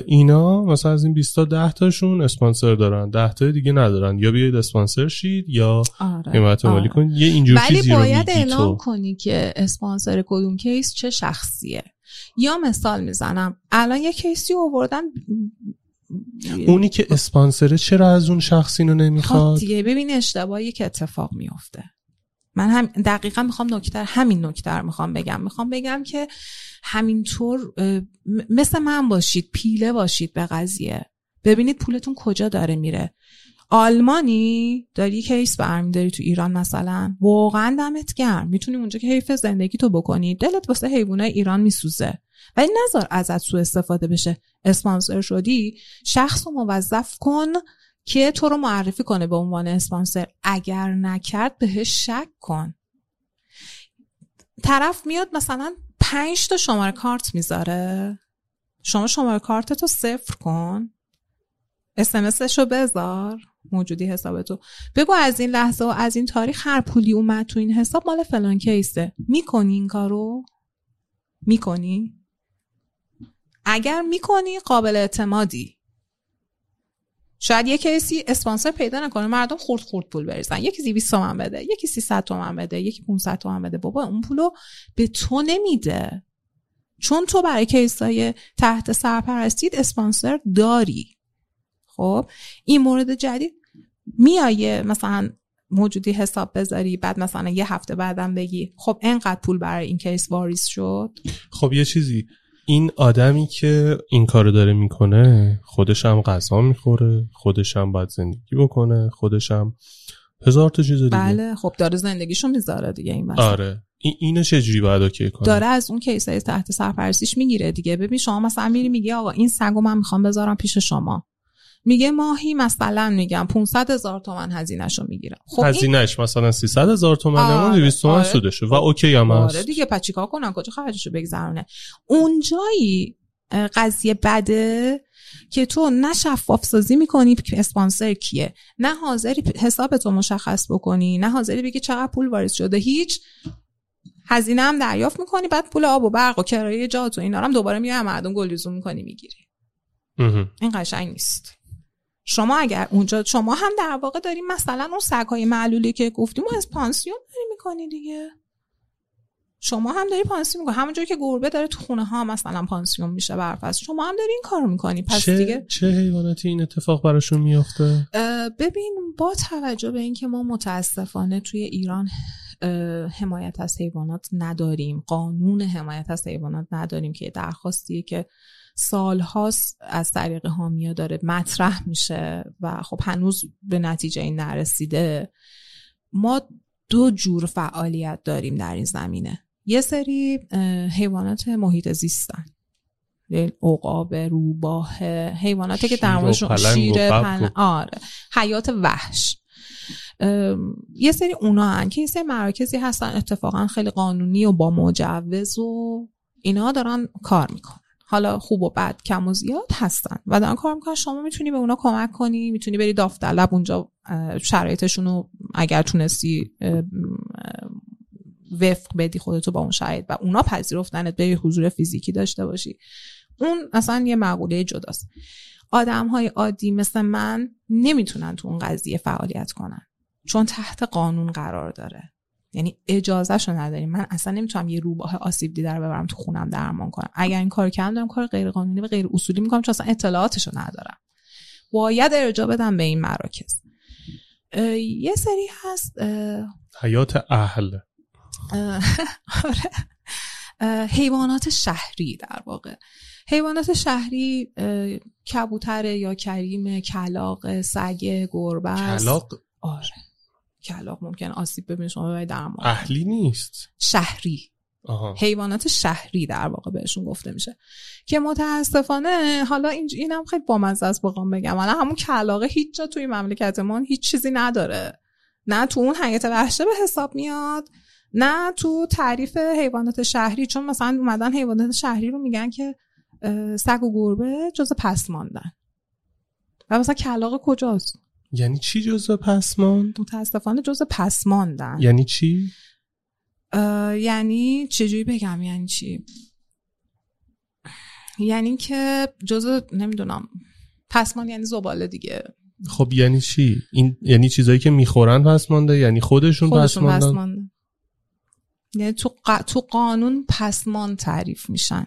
اینا مثلا از این 20 تا 10 تاشون اسپانسر دارن. 10 تا دیگه ندارن. یا بیاید اسپانسر شید یا آره. حمایت مالی آره. کنید. یه اینجور ولی چیزی باید اعلام تو. کنی که اسپانسر کدوم کیس چه شخصیه. یا مثال می‌زنم. الان یه کیسی آوردن. اونی که اسپانسره چرا از اون شخص اینو خب نمی‌خواد دیگه ببین اشتباهی که اتفاق میفته من هم دقیقا می‌خوام نکته همین نکته رو می‌خوام بگم. می‌خوام بگم که همینطور مثل من باشید پیله باشید به قضیه. ببینید پولتون کجا داره میره. آلمانی داری کیس برمیداری تو ایران مثلا. واقعا دمت گرم. می‌تونی اونجا که حیف زندگی تو بکنی دلت واسه حیوانای ایران میسوزه. ولی نذار ازت سوء استفاده بشه. اسپانسر شدی شخص رو موظف کن که تو رو معرفی کنه به عنوان اسپانسر. اگر نکرد بهش شک کن. طرف میاد مثلا پنج تا شماره کارت می‌ذاره. شما شماره کارت تو صفر کن. اسمسش رو بذار. موجودی حسابتو بگو از این لحظه و از این تاریخ هر پولی اومد تو این حساب مال فلان کیسه. می‌کنی این کارو؟ می‌کنی؟ اگر می‌کنی قابل اعتمادی. شاید یه کسی اسپانسر پیدا نکنه مردم خورد خورد پول بریزن. یکی سی 20 تومن بده یکی 300 تومن بده یکی 500 تومن بده. بابا اون پولو به تو نمیده. چون تو برای کیسای تحت سرپرستید اسپانسر داری. خب این مورد جدید میایه مثلا موجودی حساب بذاری بعد مثلا یه هفته بعدم بگی خب انقدر پول برای این کیس واریز شد؟ خب یه چیزی. این آدمی که این کارو داره می‌کنه خودش هم غذا می‌خوره خودش هم باید زندگی بکنه خودش هم هزار تا چیز دیگه. بله خب داره زندگیشو می‌ذاره دیگه این وسط. آره. این اینو چجوری باید OK کنه؟ داره از اون case ای تحت سرپرستیش می‌گیره دیگه. ببین شما مثلا میری میگی آقا این سگو من می‌خوام بذارم پیش شما. میگه ماهی مثلا میگم 500 هزار تومن هزینهشو می‌گیرم. خب این هزینهش مثلا 300 هزار تومنه اون آره، 200 تومن آره. سودشه و OK هم آره هست. دیگه پس چیکار کنن کجا خرجشو بگذرونه؟ اونجایی قضیه بده که تو نه شفاف سازی می‌کنی که اسپانسر کیه نه حاضری حسابتو مشخص بکنی نه حاضری بگی چقدر پول واریز شده هیچ. هزینه هم دریافت می‌کنی بعد پول آب و برق و کرایه جات و اینا هم دوباره میای مردم گلدوزون می‌کنی می‌گیری. این قشنگ نیست. شما اگر اونجا شما هم در واقع داریم مثلا اون سگهای معلولی که گفتیم و از پانسیون داری می‌کنی دیگه. شما هم داری پانسیون می‌کنی. همونجوری که گربه داره تو خونه ها مثلا پانسیون میشه برفست شما هم داری این کارو می‌کنی. پس چه دیگه چه حیواناتی این اتفاق براشون میافته؟ ببین با توجه به اینکه ما متاسفانه توی ایران حمایت از حیوانات نداریم. قانون حمایت از حیوانات نداریم که درخواستیه که سالهاست از طریق حامیا داره مطرح میشه و خب هنوز به نتیجه این نرسیده. ما دو جور فعالیت داریم در این زمینه. یه سری حیوانات محیط زیستن. عقاب روباه حیواناتی که در موردشون شیر پلنگ آره. حیات وحش. یه سری اونا هن که یه سری مراکزی هستن اتفاقا خیلی قانونی و با مجوز و اینا دارن کار می‌کنن. حالا خوب و بد کم و زیاد هستن. و دارن کار می‌کنن شما می‌تونی به اونا کمک کنی می‌تونی بری داوطلب اونجا شرایطشون رو اگر تونستی وفق بدی خودتو با اون شرایط و اونا پذیرفتنت بری حضور فیزیکی داشته باشی. اون اصلا یه مقوله جداست. آدم های عادی مثل من نمی‌تونن تو اون قضیه فعالیت کنن چون تحت قانون قرار داره. یعنی اجازهشو نداریم. من اصلا نمی‌تونم یه روباه آسیب دیده رو ببرم تو خونم درمان کنم. اگر این کار کردم دارم کار غیر قانونی و غیر اصولی می‌کنم چون اصلا اطلاعاتشو ندارم. باید ارجاع بدم به این مراکز. یه سری هست حیات اهل. (laughs) آره. حیوانات شهری در واقع. حیوانات شهری کبوتر یا کریم کلاق سگ گربه کلاق؟ آره. کلاق ممکن آسیب ببینه شما ببرید درمان. اهلی نیست. شهری. آها. حیوانات شهری در واقع بهشون گفته میشه. که متاسفانه حالا این اینم خیلی بامزه است بخوام بگم. حالا همون کلاقه هیچ جا توی مملکتمون هیچ چیزی نداره. نه تو اون حیات وحشه به حساب میاد نه تو تعریف حیوانات شهری. چون مثلا اومدن حیوانات شهری رو میگن که سگ و گربه جز پس ماندن. و مثلا کلاقه کجاست؟ یعنی چی جزء پس ماند متاسفانه جز پس ماندن یعنی چی؟ یعنی چجوری بگم یعنی چی؟ یعنی که جزء نمی‌دونم. پسمان یعنی زباله دیگه. خب یعنی چی؟ این یعنی چیزایی که می‌خورن پس مانده یعنی خودشون, خودشون پس ماندن. یعنی تو, ق... تو قانون پسمان تعریف میشن.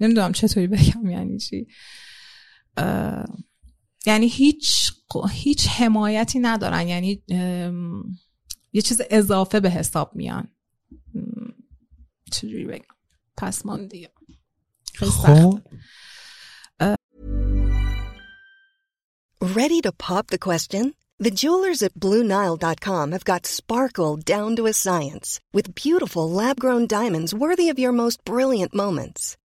نمی‌دونم چطوری بگم یعنی چی. اه، یعنی هیچ هیچ حمایتی ندارن یعنی یه چیز اضافه به حساب میان چجوری بگم پسمان دیگه خیلی خب. Ready to pop the question? The jewelers at BlueNile.com have got sparkle down to a science with beautiful lab grown diamonds worthy of your most brilliant moments.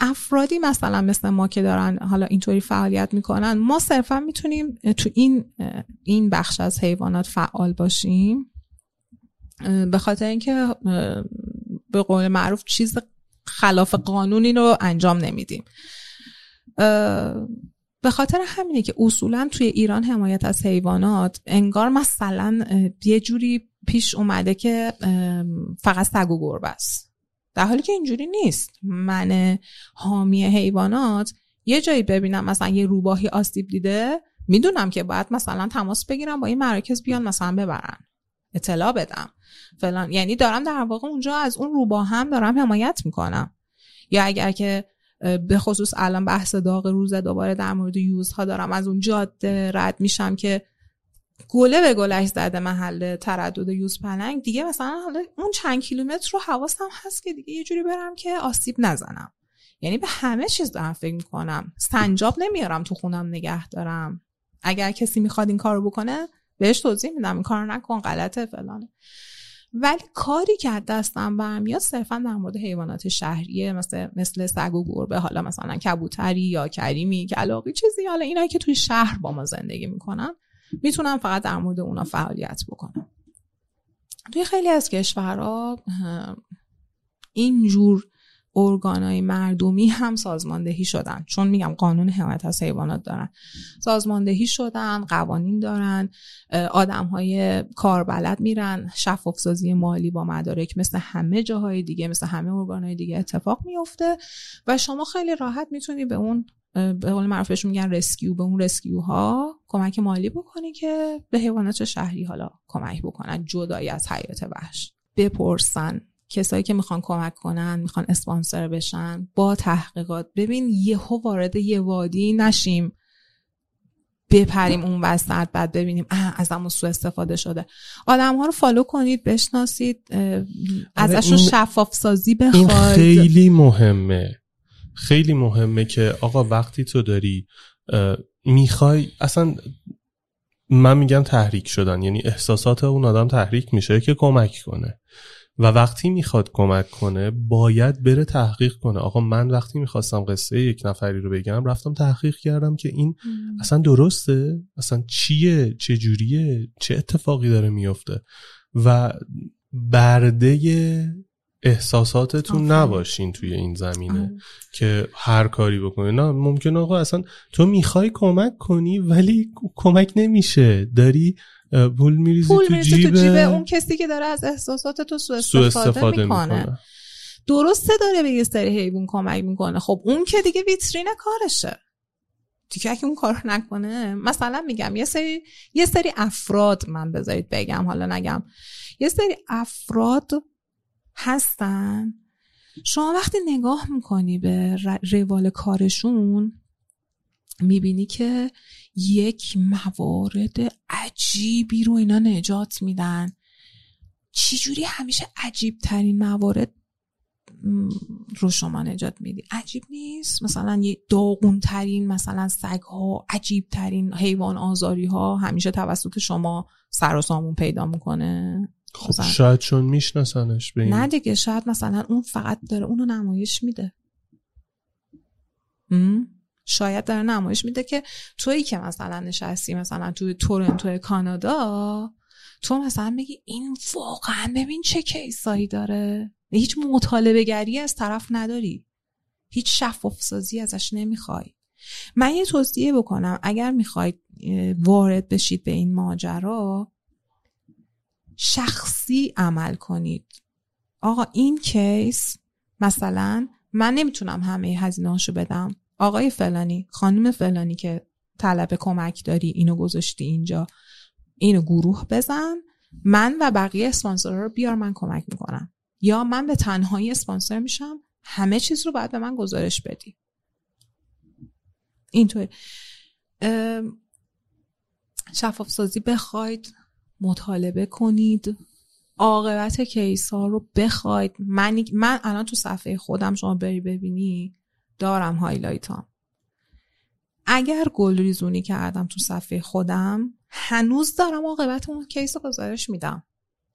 افرادی مثلا مثل ما که دارن حالا اینطوری فعالیت می‌کنن ما صرفا می‌تونیم تو این این بخش از حیوانات فعال باشیم. به خاطر اینکه به قول معروف چیز خلاف قانونی رو انجام نمیدیم. به خاطر همینه که اصولا توی ایران حمایت از حیوانات انگار مثلا یه جوری پیش اومده که فقط سگ و گربه است. در حالی که اینجوری نیست. من حامی حیوانات یه جایی ببینم مثلا یه روباهی آسیب دیده می‌دونم که باید مثلا تماس بگیرم با این مراکز بیان مثلا ببرن. اطلاع بدم. فلان. یعنی دارم در واقع اونجا از اون روباه هم دارم حمایت می‌کنم. یا اگر که به خصوص الان بحث داغ روزه دوباره در مورد یوزها دارم از اون جاده رد میشم که گله به گلش زده محل تردد یوز پلنگ. دیگه مثلا اون چند کیلومتر رو حواسم هست که دیگه یه جوری برم که آسیب نزنم. یعنی به همه چیز دارم فکر می‌کنم. سنجاب نمیارم تو خونم نگه دارم. اگر کسی می‌خواد این کارو بکنه بهش توضیح میدم. این کارو نکن غلطه فلانه. ولی کاری که از دستم برمیاد صرفا در مورد حیوانات شهریه مثل مثل سگ و گربه حالا مثلا کبوتری یا کریمی کلاقی چیزی حالا اینایی که توی شهر با ما زندگی می‌کنن می‌تونم فقط در مورد اونا فعالیت بکنم. توی خیلی از کشورها اینجور ارگانهای مردمی هم سازماندهی شدن. چون میگم قانون حمایت از حیوانات دارن. سازماندهی شدن قوانین دارن آدم های کاربلد میرن شفاف سازی مالی با مدارک مثل همه جاهای دیگه مثل همه ارگانهای دیگه اتفاق میفته و شما خیلی راحت می‌تونی به اون به قول معروف بهشون میگن رسکیو به اون رسکیو ها کمک مالی بکنی که به حیوانات شهری حالا کمک بکنن جدایی از حیات وحش. بپرسن. کسایی که می‌خوان کمک کنن می‌خوان اسپانسر بشن با تحقیقات. ببین یهو وارد یه وادی نشیم. بپریم اون وسط بعد ببینیم اه از همون سو استفاده شده. آدم ها رو فالو کنید بشناسید ازشون شفاف سازی بخواید. این خیلی مهمه. خیلی مهمه که آقا وقتی تو داری می‌خوای اصلا من میگم تحریک شدن یعنی احساسات اون آدم تحریک میشه که کمک کنه. و وقتی می‌خواد کمک کنه باید بره تحقیق کنه. آقا من وقتی می‌خواستم قصه یک نفری رو بگم رفتم تحقیق کردم که این اصلا درسته؟ اصلا چیه؟ چه جوریه؟ چه اتفاقی داره میفته و برده احساساتتون نباشین توی این زمینه که هر کاری بکنه نه ممکن آقا اصلا تو می‌خوای کمک کنی ولی کمک نمیشه. داری پول میریزی پول تو جیب تو اون کسی که داره از احساسات تو سو استفاده, استفاده می‌کنه. می‌کنه. درسته داره به یه سری حیوان کمک می‌کنه. خب اون که دیگه ویترین کارشه. دیگه اگه اون کار نکنه مثلا میگم یه سری یه سری افراد من بذارید بگم حالا نگم. یه سری افراد هستن. شما وقتی نگاه می‌کنی به روال کارشون می‌بینی که یک موارد عجیبی رو اینا نجات میدن. چجوری همیشه عجیب ترین موارد رو شما نجات میدی؟ عجیب نیست؟ مثلا یه داغون ترین مثلا سگ ها عجیب ترین حیوان آزاری ها همیشه توسط شما سر و سامون پیدا می‌کنه؟ خب مثلا- شاید چون میشناسنش به این. نه دیگه شاید مثلا اون فقط داره اونو نمایش میده. م؟ شاید داره نمایش میده که تویی که مثلا نشستی مثلا توی تورنتو کانادا تو مثلا میگی این واقعا ببین چه کیسایی داره. هیچ مطالبه گری از طرف نداری. هیچ شفاف سازی ازش نمی‌خوای. من یه توصیه بکنم اگر می‌خواید وارد بشید به این ماجرا شخصی عمل کنید. آقا این کیس مثلا من نمی‌تونم همه هزینه بدم. آقای فلانی خانم فلانی که طلب کمک داری اینو گذاشتی اینجا. اینو گروه بزن. من و بقیه اسپانسرها رو بیار من کمک می‌کنم. یا من به تنهایی اسپانسر میشم همه چیز رو باید به من گزارش بدی. اینطور شفاف سازی بخواید. مطالبه کنید. عاقبت case ها رو بخواید. من من الان تو صفحه خودم شما بری ببینی. دارم highlight ها. اگر گل ریزونی کردم تو صفحه خودم هنوز دارم عاقبت اون case رو گزارش میدم.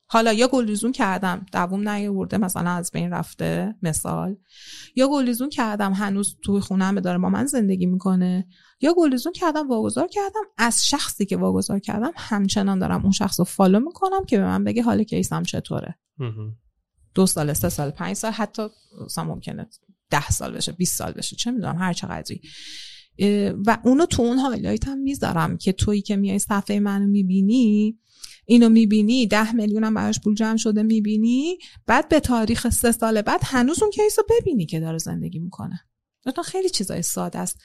حالا یا گل ریزون کردم دووم نیاورده مثلا از بین رفته مثال. یا گل ریزون کردم هنوز توی خونم داره با من زندگی می‌کنه. یا گل ریزون کردم واگذار کردم از شخصی که واگذار کردم همچنان دارم اون شخص رو follow می‌کنم که به من بگه حال case م چطوره. دو سال سه سال پنج سال حتی مثلا ممکنه ده سال بشه 20 سال بشه چه می‌دونم هر چقدری. و اونو تو اون highlight هم می‌ذارم که تویی که میای صفحه منو می‌بینی اینو می‌بینی ده میلیون هم براش پول جمع شده می‌بینی بعد به تاریخ سه سال بعد هنوز اون کیس رو ببینی که داره زندگی می‌کنه. خیلی چیزای ساده است.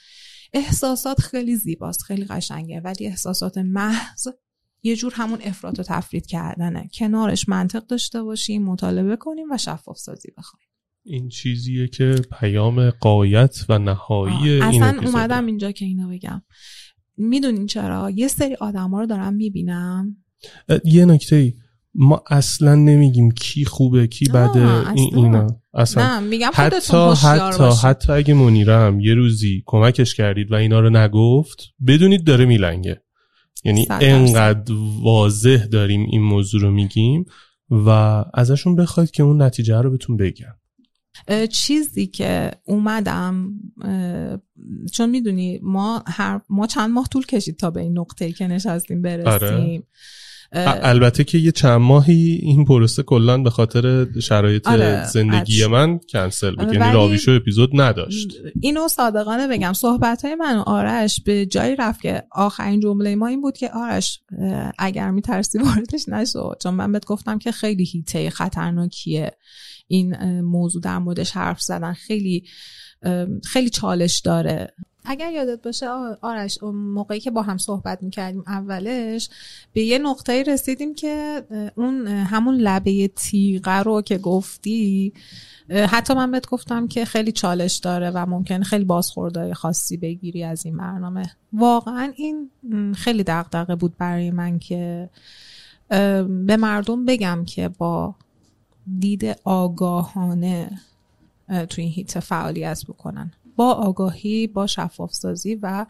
احساسات خیلی زیباست خیلی قشنگه ولی احساسات محض یه جور همون افراط و تفرید کردنه. کنارش منطق داشته باشیم مطالبه کنیم و شفاف سازی بخوایم. این چیزیه که پیام قایت و نهایی آه، این اصلا اپیزوده. اومدم اینجا که اینو بگم. می‌دونین چرا؟ یه سری آدما رو دارم می‌بینم یه نکته ای ما اصلا نمیگیم کی خوبه کی بده این. اینا اصلا نه میگم حتی حتی باشید. حتی اگه منیره هم یه روزی کمکش کردید و اینا رو نگفت بدونید داره میلنگه یعنی. انقدر واضح داریم این موضوع رو میگیم و ازشون بخواید که اون نتیجه رو بهتون بگن چیزی که اومدم چون می‌دونی ما هر ما چند ماه طول کشید تا به این نقطه که نشستیم برسیم اه، ا- البته که یه چند ماهی این پروسه کلا به خاطر شرایط آره، زندگی. من کنسل بود. یعنی راویشو اپیزود نداشت. اینو صادقانه بگم صحبت های من و آرش به جایی رفت که آخرین جمله ما این بود که آرش اگر میترسی (laughs) واردش نشو. چون من بهت گفتم که خیلی هیته خطرناکیه این موضوع در موردش حرف زدن. خیلی خیلی چالش داره. اگر یادت باشه آرش موقعی که با هم صحبت می‌کردیم اولش به یه نقطه رسیدیم که اون همون لبه تیغه رو که گفتی حتی من بهت گفتم که خیلی چالش داره و ممکن خیلی بازخوردهای خاصی بگیری از این برنامه. واقعا این خیلی دغدغه بود برای من که به مردم بگم که با دید آگاهانه تو این هیت فعالیت بکنن. با آگاهی با شفاف سازی و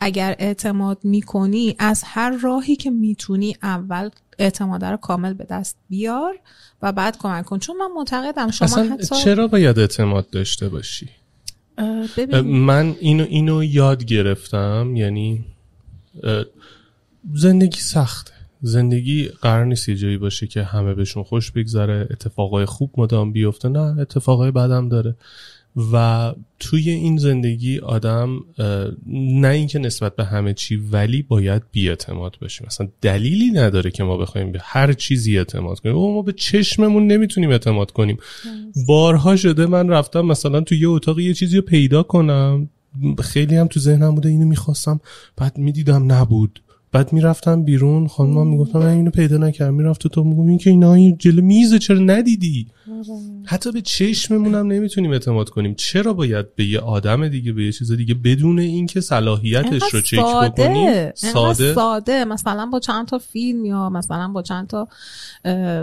اگر اعتماد می‌کنی از هر راهی که می‌تونی اول اعتماد رو کامل به دست بیار و بعد کمک کن. چون من معتقدم شما اصلا حتی چرا باید اعتماد داشته باشی؟ من اینو اینو یاد گرفتم یعنی زندگی سخته. زندگی قرار نیست یه جایی باشه که همه بهشون خوش بگذره اتفاقای خوب مدام بیفته. نه اتفاقای بدم داره. و توی این زندگی آدم نه اینکه نسبت به همه چی ولی باید بیاعتماد باشیم. مثلا دلیلی نداره که ما بخوایم به هر چیزی اعتماد کنیم. ما به چشممون نمی‌تونیم اعتماد کنیم. بارها شده من رفتم مثلا توی یه اتاق یه چیزی رو پیدا کنم. خیلی هم تو ذهنم بوده اینو می‌خواستم بعد می‌دیدم نبود. بعد می‌رفتم بیرون خانم می‌گفتم من اینو پیدا نکردم. می‌رفت تو میگم این که اینا این جلو میزه چرا ندیدی؟ حتی به چشممون هم نمی‌تونیم اعتماد کنیم. چرا باید به یه آدم دیگه به یه چیز دیگه بدون اینکه صلاحیتش رو چک بکنیم ساده؟ ساده. مثلا با چند تا فیلم یا مثلا با چند تا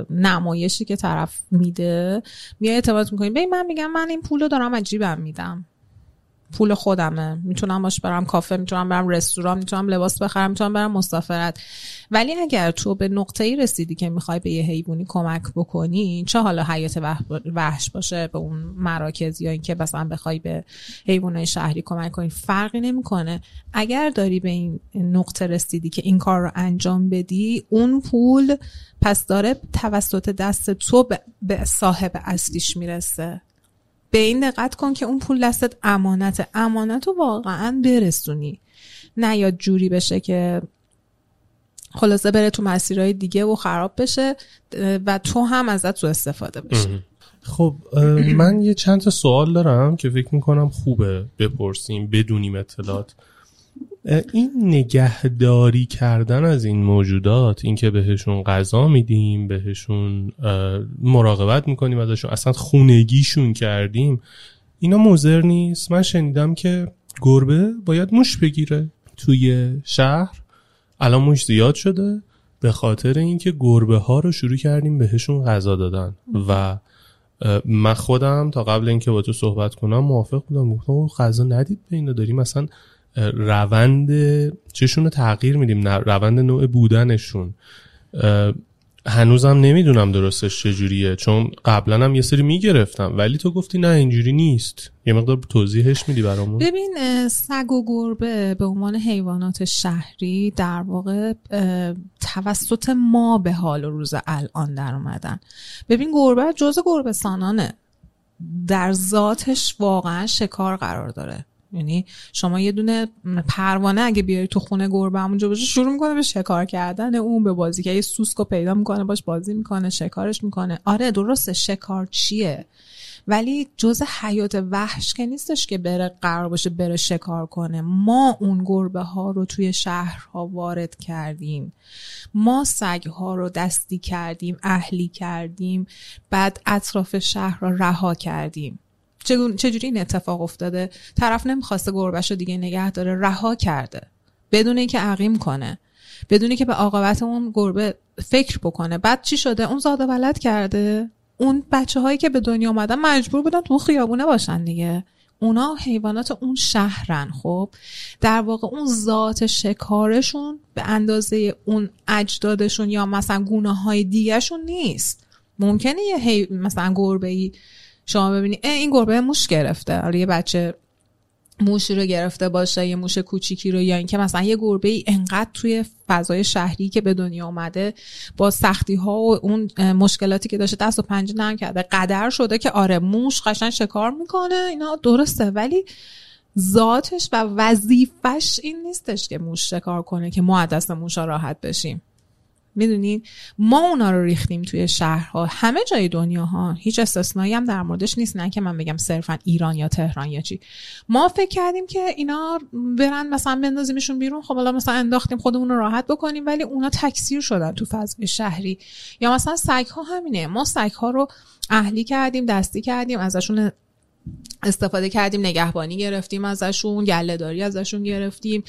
نمایشی که طرف میده میای اعتماد می‌کنیم ببین من میگم من این پولو دارم عجیبم میدم. پول خودمه. می‌تونم باش برم کافه می‌تونم برم رستوران می‌تونم لباس بخرم می‌تونم برم مسافرت. ولی اگر تو به نقطه ای رسیدی که می‌خوای به یه حیوانی کمک بکنی چه حالا حیات وحش باشه به اون مراکز یا اینکه مثلا بخوای به حیوانات شهری کمک کنی؟ فرقی نمی‌کنه. اگر داری به این نقطه رسیدی که این کار رو انجام بدی اون پول پس داره توسط دست تو به صاحب اصلیش می‌رسه. به این دقت کن که اون پول دستت امانت امانت رو واقعا برسونی. نه یا جوری بشه که خلاصه بره تو مسیرهای دیگه و خراب بشه و تو هم ازت تو استفاده بشه. خب من یه چند تا سوال دارم که فکر می‌کنم خوبه بپرسیم بدونیم اطلاعات. این نگهداری کردن از این موجودات اینکه بهشون غذا میدیم بهشون مراقبت می‌کنیم ازشون اصلا خونگیشون کردیم اینا مزر نیست. من شنیدم که گربه باید موش بگیره توی شهر. الان موش زیاد شده به خاطر اینکه گربه ها رو شروع کردیم بهشون غذا دادن. و من خودم تا قبل اینکه با تو صحبت کنم موافق بودم. گفتم غذا ندید به اینا داریم مثلا روند چشون رو تغییر میدیم روند نوع بودنشون. هنوزم نمی‌دونم درستش چجوریه چون قبلا هم یه سری می‌گرفتم ولی تو گفتی نه اینجوری نیست. یه مقدار توضیحش میدی برامون؟ ببین سگ و گربه به عنوان حیوانات شهری در واقع توسط ما به حال و روز الان در اومدن. ببین گربه جز گربه سانانه. در ذاتش واقعا شکار قرار داره. یعنی شما یه دونه پروانه اگه بیاری تو خونه گربه همونجا باشه شروع می‌کنه به شکار کردن اون به بازی که یه سوسکو پیدا می‌کنه باش بازی می‌کنه شکارش می‌کنه. آره درسته شکار چیه؟ ولی جز حیات وحش که نیستش که بره قرار باشه بره شکار کنه. ما اون گربه ها رو توی شهرها وارد کردیم. ما سگ ها رو دستی کردیم اهلی کردیم بعد اطراف شهر رو رها کردیم. چجوری این اتفاق افتاده؟ طرف نمی‌خواسته گربش رو دیگه نگه داره رها کرده. بدون اینکه عقیم کنه. بدونی که به عاقبت اون گربه فکر بکنه. بعد چی شده؟ اون زاده ولد کرده. اون بچه هایی که به دنیا اومدن مجبور بودن تو خیابونه باشن دیگه. اونا حیوانات اون شهرن خب؟ در واقع اون ذات شکارشون به اندازه اون اجدادشون یا مثلا گونه های دیگهشون نیست. ممکنه یه. مثلا گربه ای شما ببینید این گربه موش گرفته. حالا یه بچه موشی رو گرفته باشه یه موش کوچیکی رو یا اینکه مثلا یه گربه ای انقدر توی فضای شهری که به دنیا آمده با سختی ها و اون مشکلاتی که داشته دست و پنجه نرم کرده. قدر شده که آره موش قشن شکار می‌کنه اینا درسته. ولی ذاتش و وظیفش این نیستش که موش شکار کنه که ما دست موش راحت بشیم. می‌دونین ما اونا رو ریختیم توی شهرها. همه جای دنیا ها هیچ استثنایی هم در موردش نیست. نه که من بگم صرفا ایران یا تهران یا چی. ما فکر کردیم که اینا برن مثلا بندازیمشون بیرون. خب حالا مثلا انداختیم خودمون رو راحت بکنیم ولی اونا تکثیر شدن تو فضای شهری. یا مثلا سگ ها همینه. ما سگ ها رو اهلی کردیم دستی کردیم ازشون استفاده کردیم نگهبانی گرفتیم ازشون گله داری ازشون گرفتیم.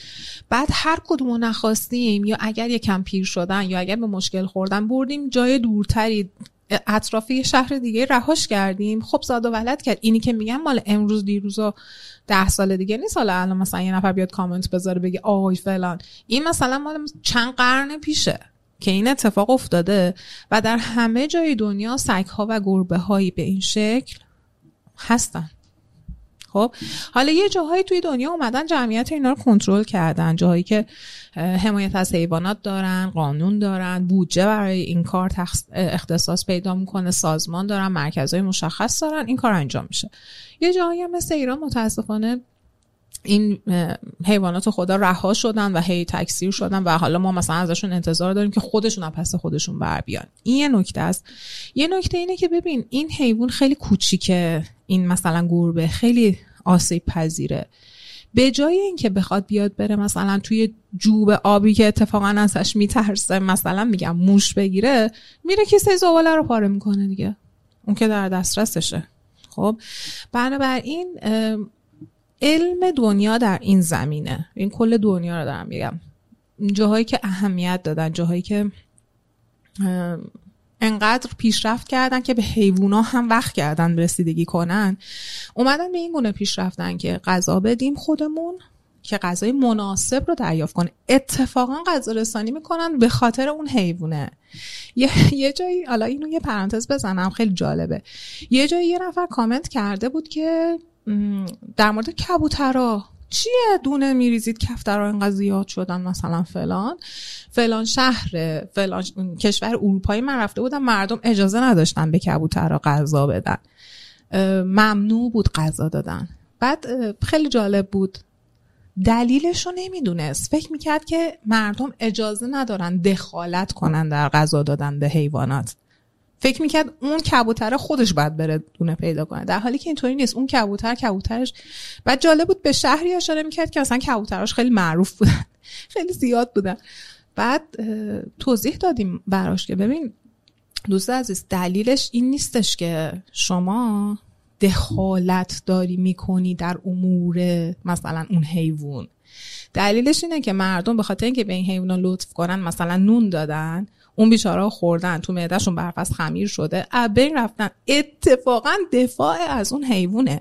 بعد هر کدومو نخواستیم یا اگر یکم پیر شدن یا اگر به مشکل خوردن بردیم جای دورتری اطرافی شهر دیگه رهاش کردیم. خب زاد و ولد کرد. اینی که میگم مال امروز دیروز و ده سال دیگه نیست. حالا الان مثلا یه نفر بیاد کامنت بذاره بگه آی فلان. این مثلا مال چند قرن پیشه که این اتفاق افتاده و در همه جای دنیا سگها و گربه هایی به این شکل هستن. خب حالا یه جاهایی توی دنیا اومدن جمعیت اینا رو کنترل کردن. جاهایی که حمایت از حیوانات دارن قانون دارن بودجه برای این کار اختصاص پیدا می‌کنه سازمان دارن مرکزهای مشخص دارن این کار انجام میشه. یه جاهایی هم مثل ایران متاسفانه این حیوانات خدا رها شدن و هی تکثیر شدن و حالا ما مثلا ازشون انتظار داریم که خودشون از پس خودشون بر بیان. این یه نکته است. یه نکته اینه که ببین این حیوان خیلی کوچیکه. این مثلا گربه خیلی آسیب پذیره. به جای اینکه بخواد بیاد بره مثلا توی جوب آبی که اتفاقا ازش میترسه مثلا میگم موش بگیره میره کیسه زباله رو پاره می‌کنه دیگه. اون که در دسترسشه. خب؟ بنابراین علم دنیا در این زمینه. این کل دنیا رو دارم میگم. جاهایی که اهمیت دادن جاهایی که انقدر پیشرفت کردن که به حیوونا هم وقت کردن رسیدگی کنن. اومدن به این گونه پیشرفتن که غذا بدیم خودمون که غذای مناسب رو دریافت کنه اتفاقا غذا رسانی می‌کنن به خاطر اون حیوانه یه, یه جایی حالا اینو یه پرانتز بزنم خیلی جالبه. یه جایی یه نفر کامنت کرده بود که در مورد کبوترا چیه دونه میریزید کفترها اینقدر زیاد شدن مثلا فلان؟ فلان شهر فلان کشور اروپایی من رفته بودم مردم اجازه نداشتن به کبوترها غذا بدن. ممنوع بود غذا دادن. بعد خیلی جالب بود. دلیلش رو نمی‌دونست. فکر می‌کرد که مردم اجازه ندارن دخالت کنن در غذا دادن به حیوانات. فکر می‌کرد اون کبوتر خودش باید بره دونه پیدا کنه. در حالی که اینطوری نیست. اون کبوتر کبوترش بعد جالب بود به شهری اشاره می‌کرد که مثلا کبوتراش خیلی معروف بودن. (laughs) خیلی زیاد بودن. بعد توضیح دادیم براش که ببین دوست عزیز دلیلش این نیستش که شما دخالت داری می‌کنی در امور مثلا اون حیوان. دلیلش اینه که مردم به خاطر اینکه به این حیوان لطف کنن مثلا نون دادن اون بیچاره خوردن. تو معدهشون برف از خمیر شده. بین رفتن. اتفاقا دفاع از اون حیوانه.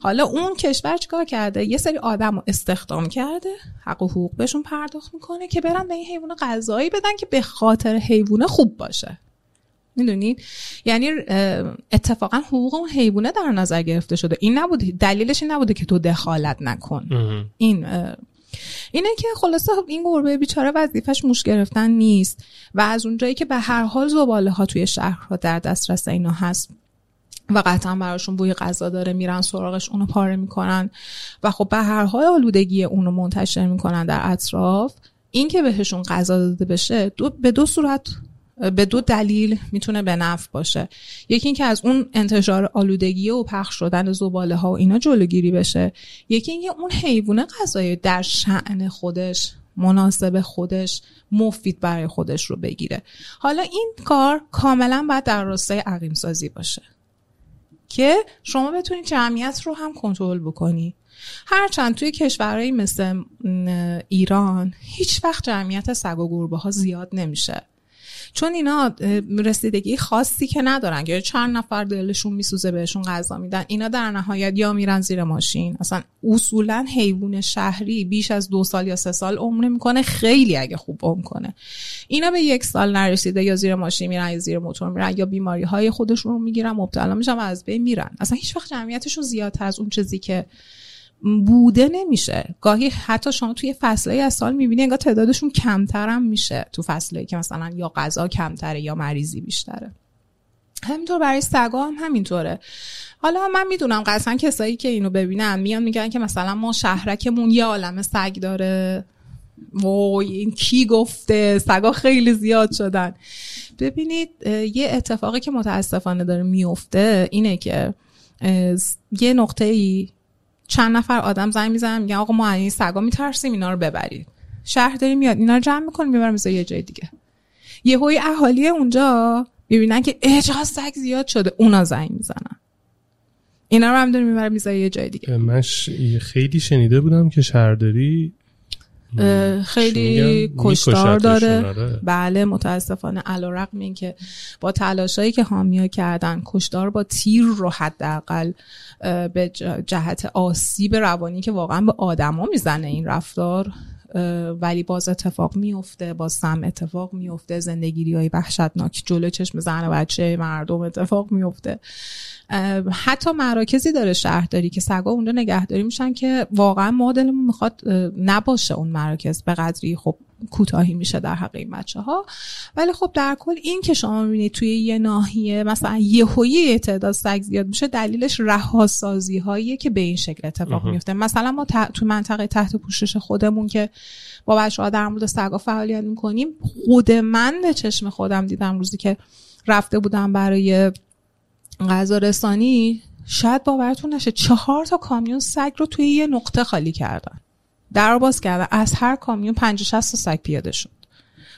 حالا اون کشور چیکار کرده؟ یه سری آدم رو استخدام کرده. حق و حقوق بهشون پرداخت می‌کنه که برن به این حیوان غذایی بدن که به خاطر حیوانه خوب باشه. می‌دونید یعنی اتفاقا حقوق اون حیوانه در نظر گرفته شده. این نبوده دلیلش این نبوده که تو دخالت نکن. این اینه که خلاصه این گربه بیچاره وظیفش موش گرفتن نیست و از اونجایی که به هر حال زباله ها توی شهرها در دسترس اینا هست و قطعا براشون بوی غذا داره میرن سراغش اونو پاره می‌کنن و خب به هر حال آلودگی اونو منتشر می‌کنن در اطراف. این که بهشون غذا داده بشه دو به دو صورت به دو دلیل می‌تونه به نفع باشه. یکی اینکه از اون انتشار آلودگی و پخش شدن زباله ها و اینا جلوگیری بشه. یکی اینکه اون حیوان غذایی در شعن خودش مناسب خودش مفید برای خودش رو بگیره. حالا این کار کاملا باید در راستای عقیم سازی باشه که شما بتونید جمعیت رو هم کنترل بکنی. هرچند توی کشورهایی مثل ایران هیچ وقت جمعیت سگ و گربه ها زیاد نمیشه. چون اینا رسیدگی خاصی که ندارن. یا چند نفر دلشون میسوزه بهشون غذا میدن. اینا در نهایت یا میرن زیر ماشین. اصلا اصولا حیوان شهری بیش از دو سال یا سه سال عمر می‌کنه. خیلی اگه خوب عمر کنه. اینا به یک سال نرسیده یا زیر ماشین میرن یا زیر موتور میرن یا بیماری های خودشون رو می‌گیرن مبتلا میشن و از بین میرن. اصلا هیچ وقت جمعیتشون زیادتر از اون چیزی که بوده نمیشه. گاهی حتی شما توی فصلهای از سال می‌بینی انگار تعدادشون کمتر هم میشه. تو فصلهایی که مثلا یا غذا کمتره یا مریضی بیشتره. همینطور برای سگا هم همینطوره. حالا من می‌دونم قطعا کسایی که اینو ببینن میان میگن که مثلا ما شهرکمون یه عالم سگ داره. وای این کی گفته؟ سگا خیلی زیاد شدن. ببینید یه اتفاقی که متاسفانه داره میفته اینه که یه نقطه ای چند نفر آدم زنگ می‌زنن میگن آقا ما این سگا میترسیم اینا رو ببرید. شهرداری میاد اینا رو جمع می‌کنه می‌برم یه جای دیگه. یه هوی اهالی اونجا می‌بینن که اجازه سگ زیاد شده اونا زنگ می‌زنن. اینا رو هم داری می‌بره می‌ذاره یه جای دیگه. من خیلی شنیده بودم که شهرداری خیلی کشتار داره. بله متاسفانه علا رقم این که با تلاشایی که حامیا کردن کشتار با تیر رو حداقل به جهت آسیب روانی که واقعا به آدما می‌زنه این رفتار ولی باز اتفاق میفته با سم اتفاق میفته زندگیری های وحشتناک جلو چشم زن و بچه مردم اتفاق میفته. حتی مراکزی داره شهرداری که سگا اونجا نگهداری میشن که واقعا ما دلمون می‌خواد نباشه اون مراکز به قدری خب کوتاهی میشه در حق این بچه ها ولی خب در کل این که شما می‌بینید توی یه ناحیه مثلا یه تعداد سگ زیاد میشه دلیلش رهاسازی هایی که به این شکل اتفاق میفته مثلا ما تو منطقه تحت پوشش خودمون که با بچه ها در مورد سگا فعالیت می‌کنیم خود من به چشم خودم دیدم روزی که رفته بودم برای غذا رسانی شاید باورتون نشه چهار تا کامیون سگ رو توی یه نقطه خالی کردن. در باز کردن. از هر کامیون 50 60 تا سگ پیاده شد.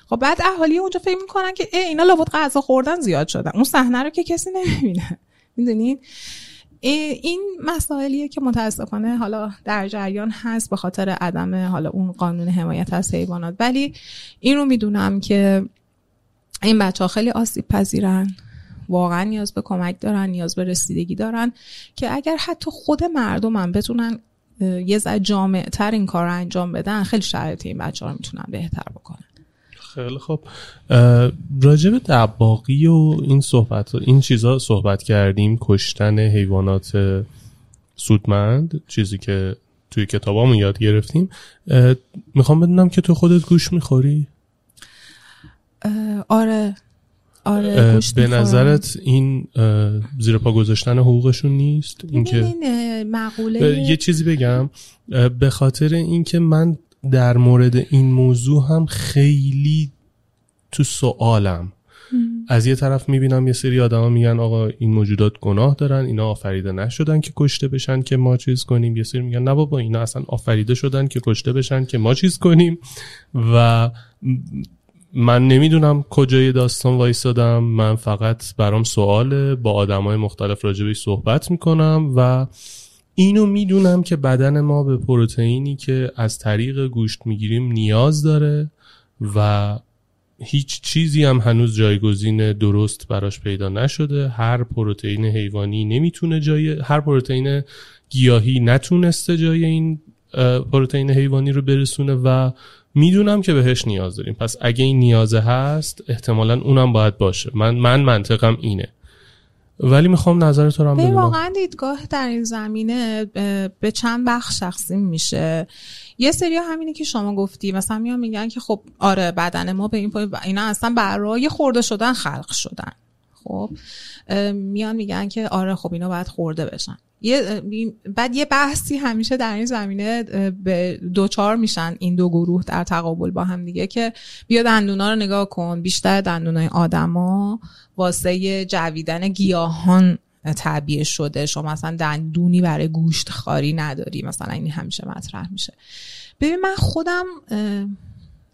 خب بعد اهالی اونجا فکر می‌کنن که ای اینا لابد غذا خوردن زیاد شدن. اون صحنه رو که کسی نمی‌بینه. می‌دونید این مسائلیه که متاسفانه حالا در جریان هست به خاطر عدم حالا اون قانون حمایت از حیوانات. ولی این رو می‌دونم که این بچه ها خیلی آسیب پذیرن. واقعا نیاز به کمک دارن نیاز به رسیدگی دارن که اگر حتی خود مردم هم بتونن یه ذره جامع تر این کار رو انجام بدن خیلی شرایط این بچه ها رو می‌تونن بهتر بکنن. خیلی خب راجب دباقی و این صحبت این چیزا صحبت کردیم. کشتن حیوانات سودمند چیزی که توی کتابامون یاد گرفتیم. می‌خوام بدونم که تو خودت گوش می‌خوری؟ آره. آره به نظرت این زیر پا گذاشتن حقوقشون نیست؟ اینکه مقوله یه چیزی بگم. به خاطر اینکه من در مورد این موضوع هم خیلی تو سوالم. از یه طرف می‌بینم یه سری آدما میگن آقا این موجودات گناه دارن اینا آفریده نشدن که کشته بشن که ما چیز کنیم. یه سری میگن نه بابا اینا اصلا آفریده شدن که کشته بشن که ما چیز کنیم. و من نمی‌دونم کجای داستان وایستادم من فقط برام سواله با آدمای مختلف راجبش صحبت می‌کنم و اینو می‌دونم که بدن ما به پروتئینی که از طریق گوشت می‌گیریم نیاز داره و هیچ چیزی هم هنوز جایگزین درست براش پیدا نشده. هر پروتئین حیوانی نمی‌تونه جای هر پروتئین گیاهی نتونسته جای این پروتئین حیوانی رو برسونه و می‌دونم که بهش نیاز داریم. پس اگه این نیازه هست احتمالا اونم باید باشه. من من منطقم اینه. ولی می‌خوام نظر تو رو هم بدونم واقعا دیدگاه در این زمینه به چند بخش تقسیم میشه. یه سری همینه که شما گفتی. مثلا میان میگن که خب آره بدن ما به این پای اینا اصلا برای خورده شدن خلق شدن. خب میان میگن که آره خب اینا باید خورده بشن. یه بعد یه بحثی همیشه در این زمینه به دوچار میشن این دو گروه در تقابل با هم دیگه که بیا دندونا رو نگاه کن. بیشتر دندونای آدما واسه جویدن گیاهان تعبیه شده. شما مثلا دندونی برای گوشت خاری نداری. مثلا این همیشه مطرح میشه. ببین من خودم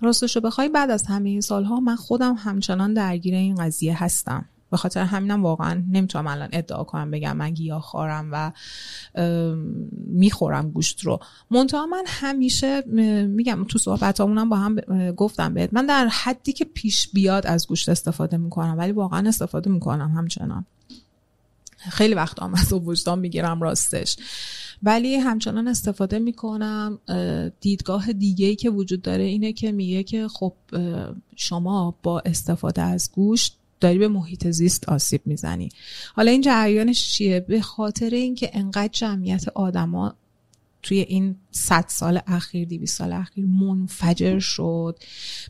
راستشو بخوای بعد از همه این سالها من خودم همچنان درگیر این قضیه هستم. به خاطر همینم واقعا نمی‌تونم الان ادعا کنم بگم من گیاه خارم و می‌خورم گوشت رو. منتها من همیشه میگم تو صحبتامونم با هم گفتم بهت من در حدی که پیش بیاد از گوشت استفاده می‌کنم ولی واقعا استفاده می‌کنم همچنان. خیلی وقت هم از وجدان می‌گیرم راستش. ولی همچنان استفاده می‌کنم. دیدگاه دیگه ای که وجود داره اینه که میگه که خب شما با استفاده از گوشت داری به محیط زیست آسیب می‌زنی. حالا این جریانش چیه؟ به خاطر اینکه انقدر جمعیت آدما توی این صد سال اخیر دیوی سال اخیر منفجر شد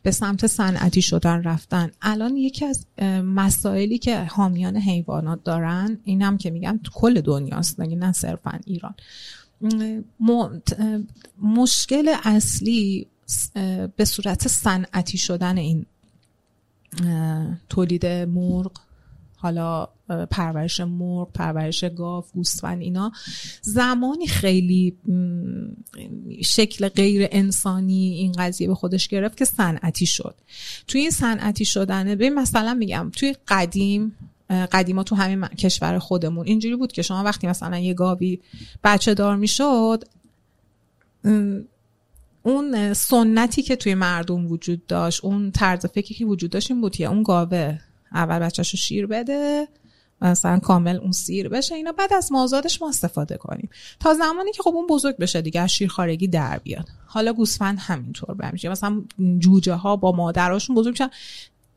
به سمت صنعتی شدن رفتن. الان یکی از مسائلی که حامیان حیوانات دارن اینم که میگم تو کل دنیاست نه صرفا ایران. مشکل اصلی به صورت صنعتی شدن این تولید مرغ حالا پرورش مرغ پرورش گاو گوسفند اینا زمانی خیلی شکل غیر انسانی این قضیه به خودش گرفت که صنعتی شد. توی این صنعتی شدنه به مثلا میگم توی قدیم قدیما تو همین کشور خودمون اینجوری بود که شما وقتی مثلا یه گاوی بچه دار می‌شد اون سنتی که توی مردم وجود داشت اون طرز فکری که وجود داشت این بود که اون گاوه اول بچهش رو شیر بده مثلا کامل اون سیر بشه اینا بعد از مازادش ما استفاده کنیم. تا زمانی که خب اون بزرگ بشه دیگه از شیرخارگی در بیاد. حالا گوسفند همینطور بمیشه مثلا جوجه ها با مادراشون بزرگ میشن.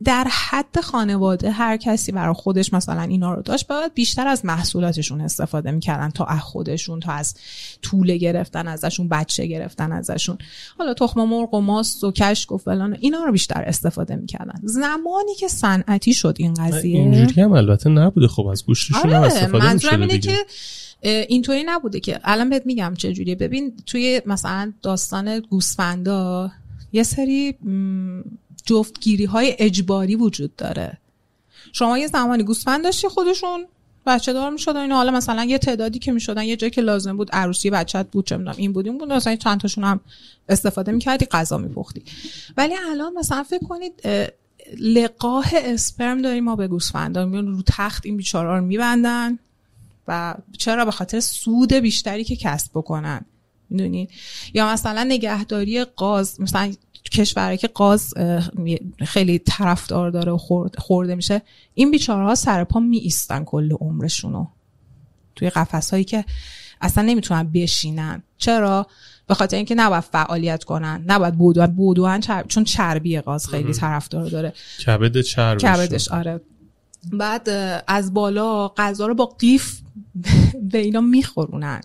در حد خانواده هر کسی برای خودش مثلا اینا رو داشت باید بیشتر از محصولاتشون استفاده می‌کردن تا از خودشون تا از طول گرفتن ازشون بچه گرفتن ازشون. حالا تخم مرغ و ماست و کشک و فلان اینا رو بیشتر استفاده می‌کردن. زمانی که صنعتی شد این قضیه. اینجوری هم البته نبوده. خب از گوشتشون آره استفاده منظورم اینه. که اینطوری نبوده که الان بهت میگم چه جوریه. ببین توی مثلا داستان گوسفندا یه سری جفتگیری های اجباری وجود داره. شما یه زمانی گوسفند داشتی خودشون بچه دار می‌شدن اینا. حالا مثلا یه تعدادی که می‌شدن یه جایی که لازم بود عروسی بچت بود چه این بود این بود مثلا چند تاشون هم استفاده می‌کردی غذا میپختی. ولی الان مثلا فکر کنید اه، لقاح اسپرم داریم ما به گوسفندا. میان رو تخت این بیچارا رو میبندن و چرا؟ به خاطر سود بیشتری که کسب بکنن. می‌دونید؟ یا مثلا نگهداری قاز. مثلا کشوری که قاز خیلی طرفدار داره و خورد- خورده میشه این بیچاره ها سر پا می ایستن کل عمرشونو. توی قفس هایی که اصلا نمی‌تونن بشینن. چرا؟ به خاطر اینکه نباید فعالیت کنن نباید بودوان بودوان چرب... چون چربی قاز خیلی طرفدار داره. کبد چربش کبدش آره. بعد از بالا غذا رو با قیف (laughs) به اینا میخورونن.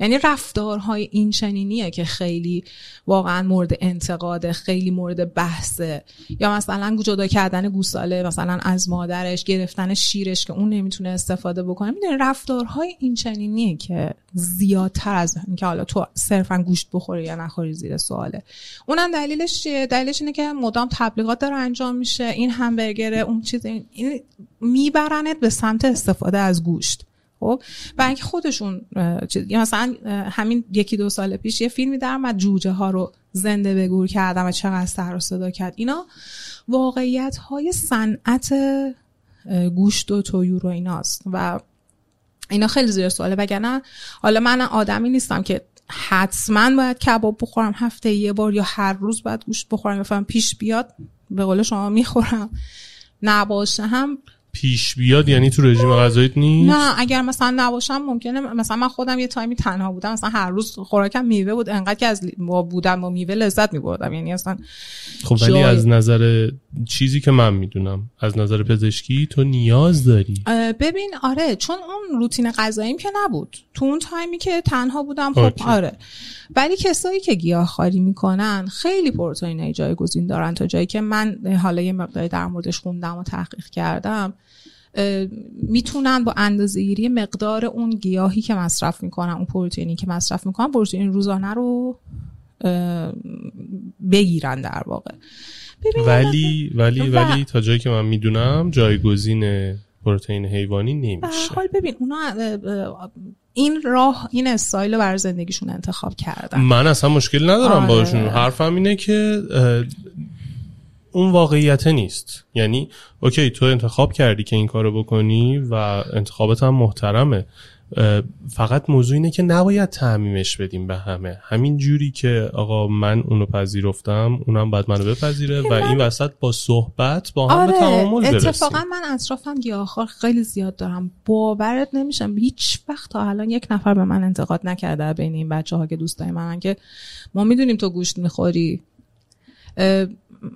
یعنی رفتارهای این چنینیه که خیلی واقعا مورد انتقاده خیلی مورد بحثه. یا مثلا جدا کردن گوساله مثلا از مادرش گرفتن شیرش که اون نمی‌تونه استفاده بکنه. می‌دونی رفتارهای این چنینیه که زیادتر از اینکه حالا تو صرفا گوشت بخوری یا نخوری زیر سواله. اونم دلیلش چیه؟ دلیلش اینه که مدام تبلیغات داره انجام میشه این همبرگر اون چیز این میبرنت به سمت استفاده از گوشت. خب و اینکه خودشون یا مثلا همین یکی دو سال پیش یه فیلمی در اومد جوجه ها رو زنده به گور کردن و چقدر سر و صدا کرد. اینا واقعیت های صنعت گوشت و تویور و ایناست. و اینا خیلی زیر سواله. وگرنه حالا من آدمی نیستم که حتما باید کباب بخورم هفته یه بار یا هر روز باید گوشت بخورم. بفهم پیش بیاد به قول شما می‌خورم. نباشه هم پیش بیاد یعنی تو رژیم غذاییت نیست؟ نه اگر مثلا نباشم ممکنه مثلا من خودم یه تایمی تنها بودم مثلا هر روز خوراکم میوه بود انقدر که از با بودن با میوه لذت میبردم. یعنی اصلا خب ولی جای- از نظر چیزی که من می‌دونم از نظر پزشکی تو نیاز داری؟ ببین آره چون اون روتین غذاییم که نبود. تو اون تایمی که تنها بودم خب اوکی. آره. ولی کسایی که گیاهخواری می‌کنن خیلی پروتئین جایگزین دارن. تا جایی که من حالا یه مقداری در موردش خوندم و تحقیق کردم می‌تونن با اندازه‌گیری مقدار اون گیاهی که مصرف می‌کنن اون پروتئینی که مصرف می‌کنن پروتئین روزانه رو بگیرن در واقع. ولی ولی و- ولی تا جایی که من می‌دونم جایگزین پروتئین حیوانی نمیشه. حال ببین اونا این راه این استایل رو برای زندگیشون انتخاب کردن. من اصلا مشکل ندارم آره. باشون حرفم اینه که اون واقعیت نیست. یعنی اوکی تو انتخاب کردی که این کارو بکنی و انتخابت هم محترمه. فقط موضوع اینه که نباید تعمیمش بدیم به همه. همین جوری که آقا من اونو پذیرفتم اونم بعد منو بپذیره و این وسط با صحبت با هم به تعامل برسیم. اتفاقا من اطرافم گیاهخوار خیلی زیاد دارم. باورت نمیشم هیچ وقت تا الان یک نفر به من انتقاد نکرده بین این بچه ها که دوستای منن که ما می‌دونیم تو گوشت می‌خوری.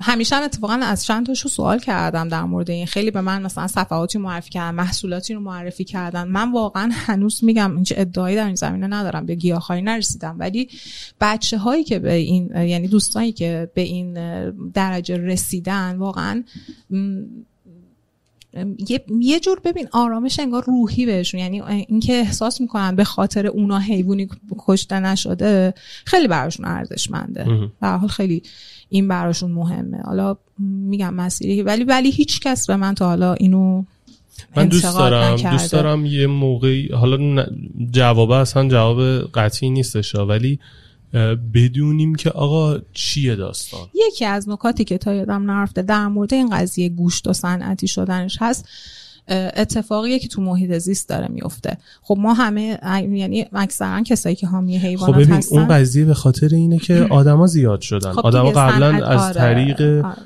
همیشه هم اتفاقا از چند تاشو سوال کردم در مورد این. خیلی به من مثلا صفحاتی معرفی کردن محصولاتی رو معرفی کردن. من واقعا هنوز میگم هیچ ادعایی در این زمینه ندارم به گیاهخواری نرسیدم. ولی بچه هایی که به این یعنی دوستانی که به این درجه رسیدن واقعا یه, یه جور ببین آرامش انگار روحی بهشون. یعنی اینکه احساس می‌کنن به خاطر اونا حیوانی کشته نشده خیلی براشون ارزشمنده. به حال خیلی این براشون مهمه. حالا میگم مسیری ولی ولی هیچ کس به من تا حالا اینو من دوست دارم دوست دارم یه موقعی حالا جواب اصلا جواب قطعی نیستش ولی بدونیم که آقا چیه داستان؟ یکی از نکاتی که تا یادم نرفته در مورد این قضیه گوشت و صنعتی شدنش هست. اتفاقیه که تو محیط زیست داره میفته. خب ما همه یعنی اکثرا کسایی که حامی حیوانات خب ببین هستن اون قضیه به خاطر اینه که (clears throat) آدما زیاد شدن. خب آدما قبلا از آره، طریق آره.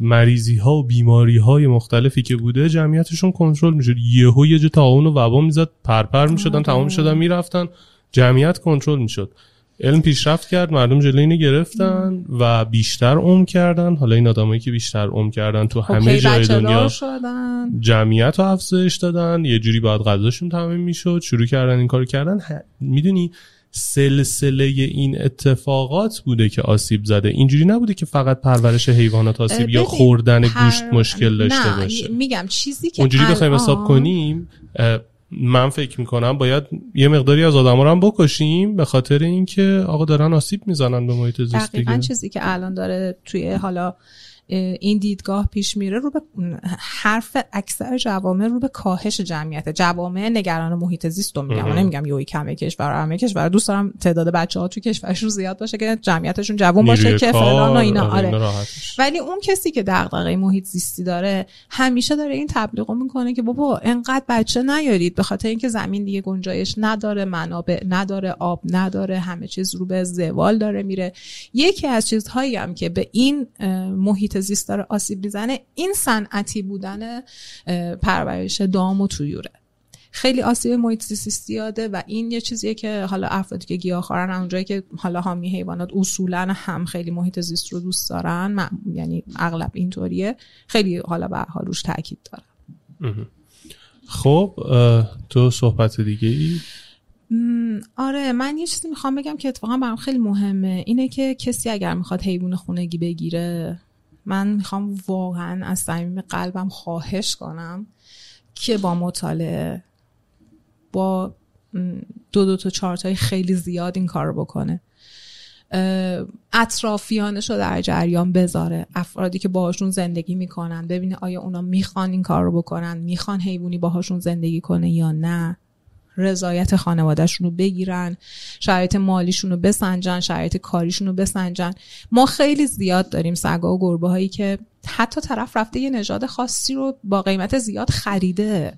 مریضی ها و بیماری های مختلفی که بوده جمعیتشون کنترل می‌شد. یهو یه جا تعاون و وبا می‌زد پرپر می‌شدن آره. تمام شدن می‌رفتن. جمعیت کنترل می‌شد. علم پیشرفت کرد مردم جلوی اینو گرفتن و بیشتر عمر کردن. حالا این آدمایی که بیشتر عمر کردن تو خب همه جای دنیا شدن. جمعیت رو افزایش دادن یه جوری باید غذاشون تامین می‌شد. شروع کردن این کارو کردن. ه- می‌دونی سلسله این اتفاقات بوده که آسیب زده. اینجوری نبوده که فقط پرورش حیوانات آسیب یا خوردن پر- گوشت مشکل داشته نه، باشه. میگم چیزی که اونجوری بخوایم حساب کنیم من فکر می‌کنم باید یه مقداری از آدما رو هم بکشیم به خاطر اینکه آقا دارن آسیب می‌زنن به محیط زیست دقیقا دیگه. چیزی که الان داره توی حالا این دیدگاه پیش میره رو به حرف اکثر جوامع رو به کاهش جمعیت. جوامع نگران محیط زیست رو میگم. نمیگم یوی کمه کشور همه کشور. دوست دارم تعداد بچه ها توی کشورشون زیاد باشه که جمعیتشون جوان باشه که فلان و اینا. آره، آره. ولی اون کسی که دغدغه محیط زیستی داره همیشه داره این تبلیغو می‌کنه که بابا انقدر بچه نیارید. به خاطر اینکه زمین دیگه گنجایش نداره منابع نداره آب نداره همه چیز رو به زوال داره میره. یکی از چیزهایی هم که به این اه، محیط زیست داره آسیب می‌زنه این صنعتی بودن پرورش دام و تویوره خیلی آسیب محیط زیستی زیاده و این یه چیزیه که حالا افرادی که گیاهخوارن اونجایی که حالا حامی حیوانات اصولا هم خیلی محیط زیست رو دوست دارن من- یعنی اغلب اینطوریه خیلی حالا به حال روش تاکید دارن خب تو صحبت دیگه ای؟ آره من یه چیزی می‌خوام بگم که اتفاقا برام خیلی مهمه. اینه که کسی اگر می‌خواد حیوان خونگی بگیره من می‌خوام واقعا از صمیم قلبم خواهش کنم که با مطالعه با دو دو تا چارت های خیلی زیاد این کار رو بکنه. اطرافیانش رو در جریان بذاره. افرادی که باهاشون زندگی می‌کنن ببینه آیا اونا می‌خوان این کار رو بکنن می‌خوان حیوانی باهاشون زندگی کنه یا نه. رضایت خانوادهشون رو بگیرن شرایط مالیشون رو بسنجن شرایط کاریشون رو بسنجن. ما خیلی زیاد داریم سگا و گربه هایی که حتی طرف رفته یه نژاد خاصی رو با قیمت زیاد خریده.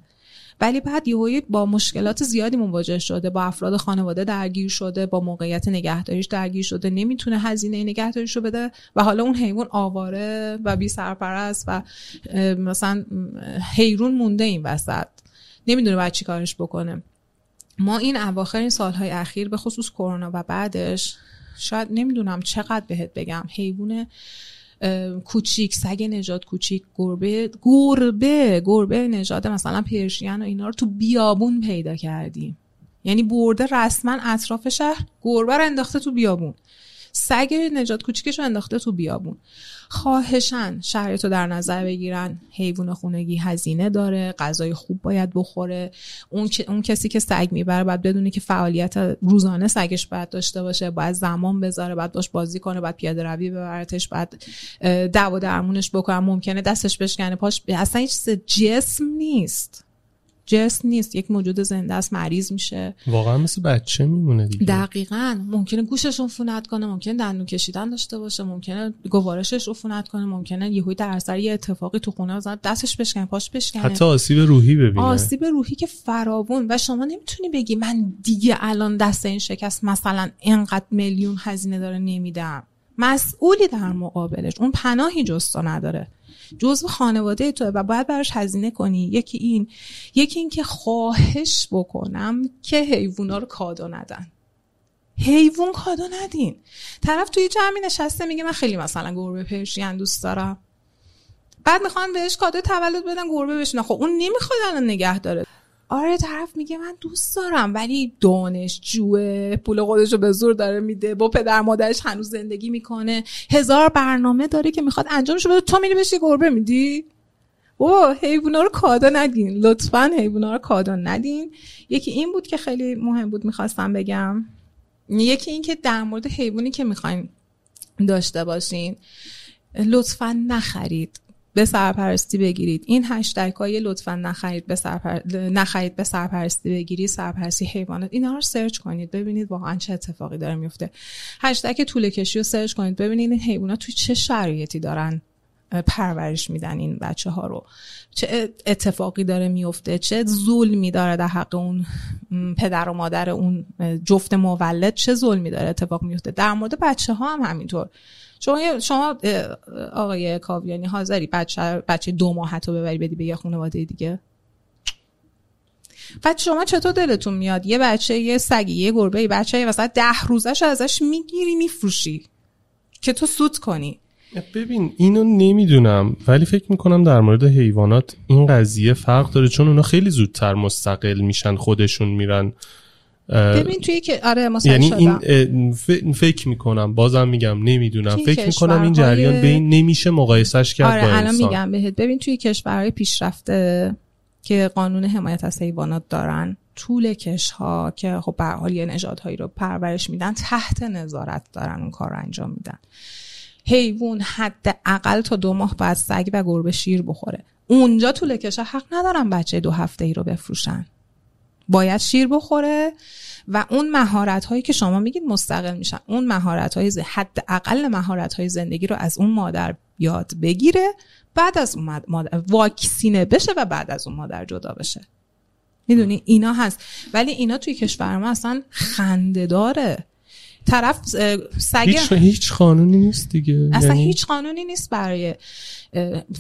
ولی بعد یهویی با مشکلات زیادی مواجه شده با افراد خانواده درگیر شده با موقعیت نگهداریش درگیر شده نمی‌تونه هزینه نگهداریش رو بده و حالا اون حیوان آواره و بی سرپرست و مثلا حیرون مونده این وسط. نمی‌دونه باید چی کارش بکنه. ما این اواخر این سالهای اخیر به خصوص کرونا و بعدش شاید نمی‌دونم چقدر بهت بگم حیوان کوچیک سگ نژاد کوچیک گربه گربه گربه نژاد مثلا پرشین و اینا رو تو بیابون پیدا کردیم یعنی برده رسما اطراف شهر گربه رو انداخته تو بیابون. سگ نجات کوچیکش رو انداخته تو بیابون. خواهشن شرایط رو در نظر بگیرن. حیوان خونگی هزینه داره غذای خوب باید بخوره. اون, اون کسی که سگ می‌بره باید بدونه که فعالیت روزانه سگش باید داشته باشه باید زمان بذاره باید باش بازی کنه باید پیاده روی ببرتش باید دوا درمونش بکنه ممکنه دستش بشکنه. پاش اصلا هیچ چیز جسم نیست. جسم نیست یک موجود زنده است مریض میشه. واقعا مثل بچه میمونه دیگه. دقیقا. ممکنه گوشش عفونت کنه ممکنه دندون کشیدن داشته باشه ممکنه گوارشش عفونت کنه ممکنه یهوی در اثر یه اتفاقی تو خونه مثلا دستش بشکنه پاش بشکنه. حتی آسیب روحی ببینه. آسیب روحی که فراوون و شما نمی‌تونی بگی من دیگه الان دست این شکست مثلا اینقدر میلیون هزینه داره نمیدم. مسئولی در مقابلش. اون پناهی جز نداره. جزو خانواده تو و باید براش هزینه کنی. یکی این یکی این که خواهش بکنم که حیوونا رو کادو ندن. حیوان کادو ندین. طرف توی جمعی نشسته میگه من خیلی مثلا گربه پرشین دوست دارم. بعد می‌خوان بهش کادو تولد بدن گربه بشینه. خب اون نمی‌خواد الان نگه داره آره طرف میگه من دوست دارم ولی دانشجوه پول خودش رو به زور داره میده با پدر مادرش هنوز زندگی می‌کنه. هزار برنامه داره که می‌خواد انجامش بده. تو میری بهش یه گربه میدی؟ او حیوونا رو کادو ندین. لطفا حیوونا رو کادو ندین. یکی این بود که خیلی مهم بود می‌خواستم بگم. یکی این که در مورد حیوانی که می‌خواین داشته باشین. لطفا نخرید. به سرپرستی بگیرید. این هشتگ های لطفا نخرید به سرپر... نخرید به سرپرستی بگیرید. سرپرستی حیوانات. اینا رو سرچ کنید. ببینید واقعا چه اتفاقی داره میفته. هشتگ طول کشی رو سرچ کنید. ببینید این حیوانات توی چه شرایطی دارن پرورش میدن این بچه ها رو. چه اتفاقی داره میفته؟ چه ظلمی داره در حق اون پدر و مادر اون جفت مولد؟ چه ظلمی داره اتفاق میفته؟ در مورد بچه ها هم همینطور. شما شما آقای کاویانی حاضری بچه بچه دو ماه رو ببری بدی به یه خانواده دیگه؟ بعد شما چطور دلتون میاد؟ یه بچه یه سگی یه گربه یه بچه یه مثلا ده روزش ازش می‌گیری میفروشی که تو سود کنی. ببین اینو نمی‌دونم ولی فکر می‌کنم در مورد حیوانات این قضیه فرق داره چون اونا خیلی زودتر مستقل میشن خودشون میرن. ببین توی که آره یعنی این فکر می‌کنم بازم میگم نمی‌دونم. فکر می‌کنم این جریان به این نمیشه مقایسش کرد آره با الان انسان. میگم بهت. ببین توی کشورهای پیشرفته که قانون حمایت از حیوانات دارن طول کش ها که خب به حال یه نژادهایی رو پرورش میدن تحت نظارت دارن اون کار رو انجام میدن. حیوان حد اقل تا دو ماه بعد سگ و گربه شیر بخوره. اونجا طول کشه حق ندارن بچه دو هفته ای رو بفروشن. باید شیر بخوره و اون مهارت هایی که شما میگید مستقل میشن. اون مهارت های حد اقل مهارت های زندگی رو از اون مادر یاد بگیره بعد از اون مادر واکسینه بشه و بعد از اون مادر جدا بشه. می‌دونی؟ اینا هست. ولی اینا توی کشور ما اصلا خنده داره طرف سگ هیچ, هیچ قانونی نیست دیگه. اصلا یعنی هیچ قانونی نیست برای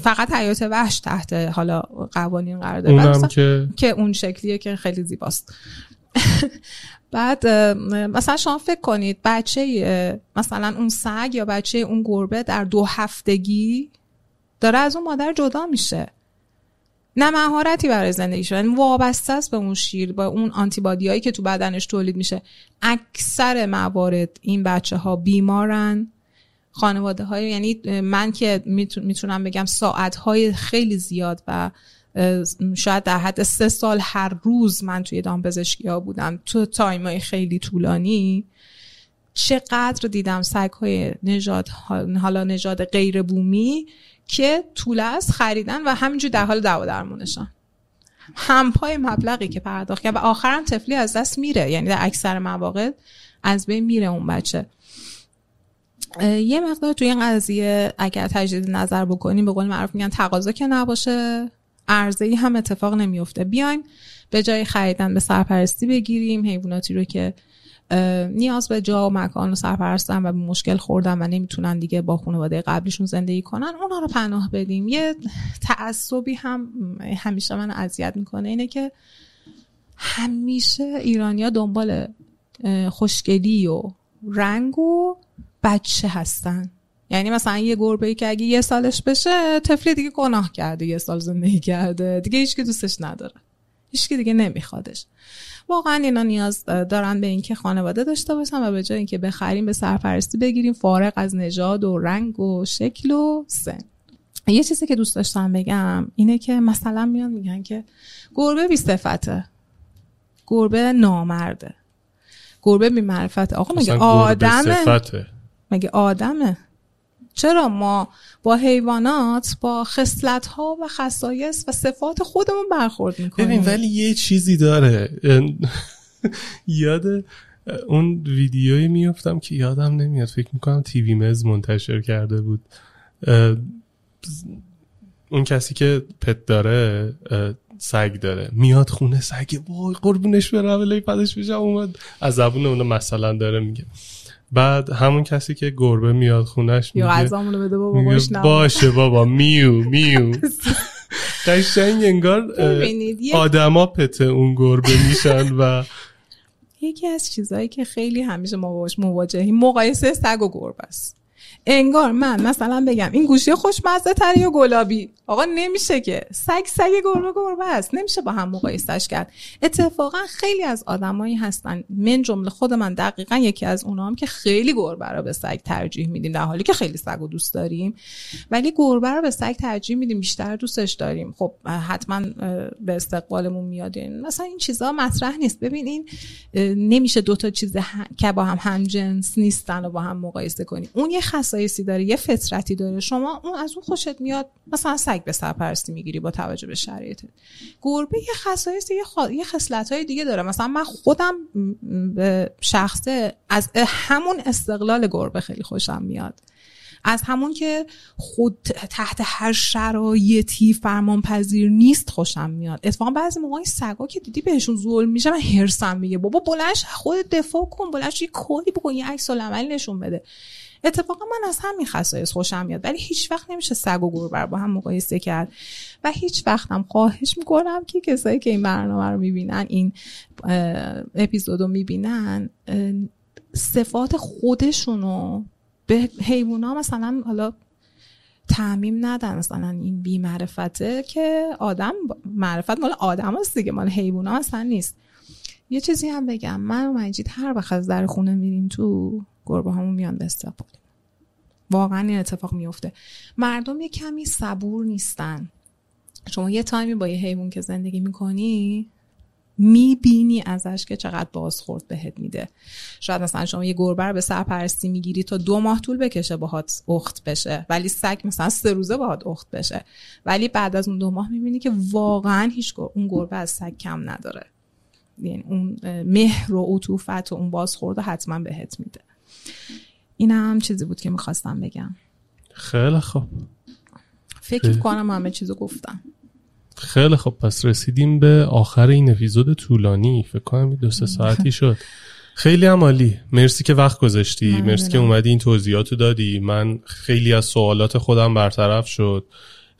فقط حیات وحش تحت حالا قوانین قرار داره که که اون شکلیه که خیلی زیباست. (laughs) بعد مثلا شما فکر کنید بچه مثلا اون سگ یا بچه اون گربه در دو هفتگی داره از اون مادر جدا میشه. نه مهارتی برای زندگی شدن. وابسته است به اون شیر با اون آنتیبادی هایی که تو بدنش تولید میشه. اکثر موارد این بچه ها بیمارن. خانواده های یعنی من که می‌تونم بگم ساعت های خیلی زیاد و شاید در حد سه سال هر روز من توی دامپزشکی ها بودم. تو تایم های خیلی طولانی. چقدر دیدم سگ های نژاد حالا نژاد غیر بومی که طول است خریدن و همینجور در حال دعوا درمونشن همپای مبلغی که پرداخت کرد و آخرم طفلی از دست میره. یعنی در اکثر مواقع از بین میره اون بچه. یه مقدار توی این قضیه اگر تجدید نظر بکنیم به قول معروف میگن تقاضا که نباشه عرضه ای هم اتفاق نمیفته بیایم به جای خریدن به سرپرستی بگیریم حیواناتی رو که نیاز به جا و مکان و سرپرستن و به مشکل خوردن و نمی‌تونن دیگه با خانواده قبلیشون زندگی کنن. اونا رو پناه بدیم. یه تعصبی هم همیشه من اذیت می‌کنه اینه که همیشه ایرانیا دنبال خوشگلی و رنگ و بچه هستن. یعنی مثلا یه گربه ای که اگه یه سالش بشه طفلی دیگه گناه کرده یه سال زندگی کرده. دیگه هیچ که دوستش نداره. هیچ که دیگه نمیخوادش. واقعا اینا نیاز دارن به اینکه خانواده داشته باشن و به جای اینکه بخریم به سرپرستی بگیریم فارغ از نژاد و رنگ و شکل و سن. یه چیزی که دوست داشتم بگم اینه که مثلا میان میگن که گربه بی صفته. گربه نامرده. گربه بی معرفته. آقا مگه آدمه؟ مگه آدمه؟ چرا ما با حیوانات با خصلت ها و خصایص و صفات خودمون برخورد می‌کنیم؟ ببین ولی یه چیزی داره. (laughs) یاد اون ویدیویی میفتم که یادم نمیاد. فکر می‌کنم تیوی مز منتشر کرده بود. اون کسی که پت داره سگ داره. میاد خونه سگ وای قربونش برم ولی پدش میشم اومد. از زبون اون مثلا داره میگه. بعد همون کسی که گربه میاد خونش یا میگه غذامونو بده بابا. باشه بابا میو میو (laughs) قشنگ انگار آدما پت اون گربه میشن و یکی از چیزهایی که خیلی همیشه ما باش مواجهیم مقایسه سگ و گربه است انگار من مثلا بگم این گوشی خوشمزه تره یا گلابی. آقا نمیشه که. سگ سگ گربه گربه است. نمیشه با هم مقایسش کرد. اتفاقا خیلی از آدمایی هستن. من جمله خود من دقیقا یکی از اونام که خیلی گربه رو به سگ ترجیح میدیم. در حالی که خیلی سگ دوست داریم. ولی گربه رو به سگ ترجیح میدیم. بیشتر دوستش داریم. خب حتما به استقبالمون میاد مثلا این چیزها مطرح نیست. ببین این نمیشه دو تا چیز که با هم هم جنس نیستن و با هم مقایسه کنیم. اون یه خصایصی داره یه فطرتی داره. شما اون از اون خوشت میاد مثلا سگ به سرپرستی می‌گیری با توجه به شرایط. گربه یه خصایص یه, خوا... یه دیگه داره. مثلا من خودم به شخصه از همون استقلال گربه خیلی خوشم میاد. از همون که خود تحت هر شرایطی فرمان پذیر نیست خوشم میاد. اتفاقا بعضی موقع سگا که دیدی بهشون ظلم میشه من هرسم میگه بابا بلنش خود دفاع کن بلنش یه کاری بکن یه عکس العمل نشون بده. اتفاقا من از همین خصایص خوشم میاد ولی هیچ وقت نمیشه سگ و گربه با هم مقایسه کرد و هیچ وقتم خواهش می‌کنم که کسایی که این برنامه رو می‌بینن این اپیزود رو می‌بینن صفات خودشونو به حیوونا مثلا حالا تعمیم ندن. مثلا این بی معرفته که آدم معرفت مال آدم هست دیگه مال حیوان ها نیست. یه چیزی هم بگم من و مجید هر وقت از در خونه میریم تو گربه همون میان به استقبال. واقعا این اتفاق میفته مردم یه کمی صبور نیستن. شما یه تایمی با یه حیوان که زندگی می‌کنی می‌بینی ازش که چقدر بازخورد بهت میده. شاید مثلا شما یه گربه رو به سرپرستی می‌گیری تا دو ماه طول بکشه باهات اخت بشه. ولی سگ مثلا سه روزه باهات اخت بشه. ولی بعد از اون دو ماه می‌بینی که واقعا هیچ اون گربه از سگ کم نداره. یعنی اون مهر و عطوفت و اون بازخورد حتما بهت میده. این هم چیزی بود که می‌خواستم بگم. خیلی خوب. فکر کنم همه چیزو گفتم. خیلی خب پس رسیدیم به آخر این اپیزود طولانی. فکر کنم دو سه ساعتی شد. خیلی هم عالی. مرسی که وقت گذاشتی. مرسی که اومدی این توضیحاتو دادی. من خیلی از سوالات خودم برطرف شد.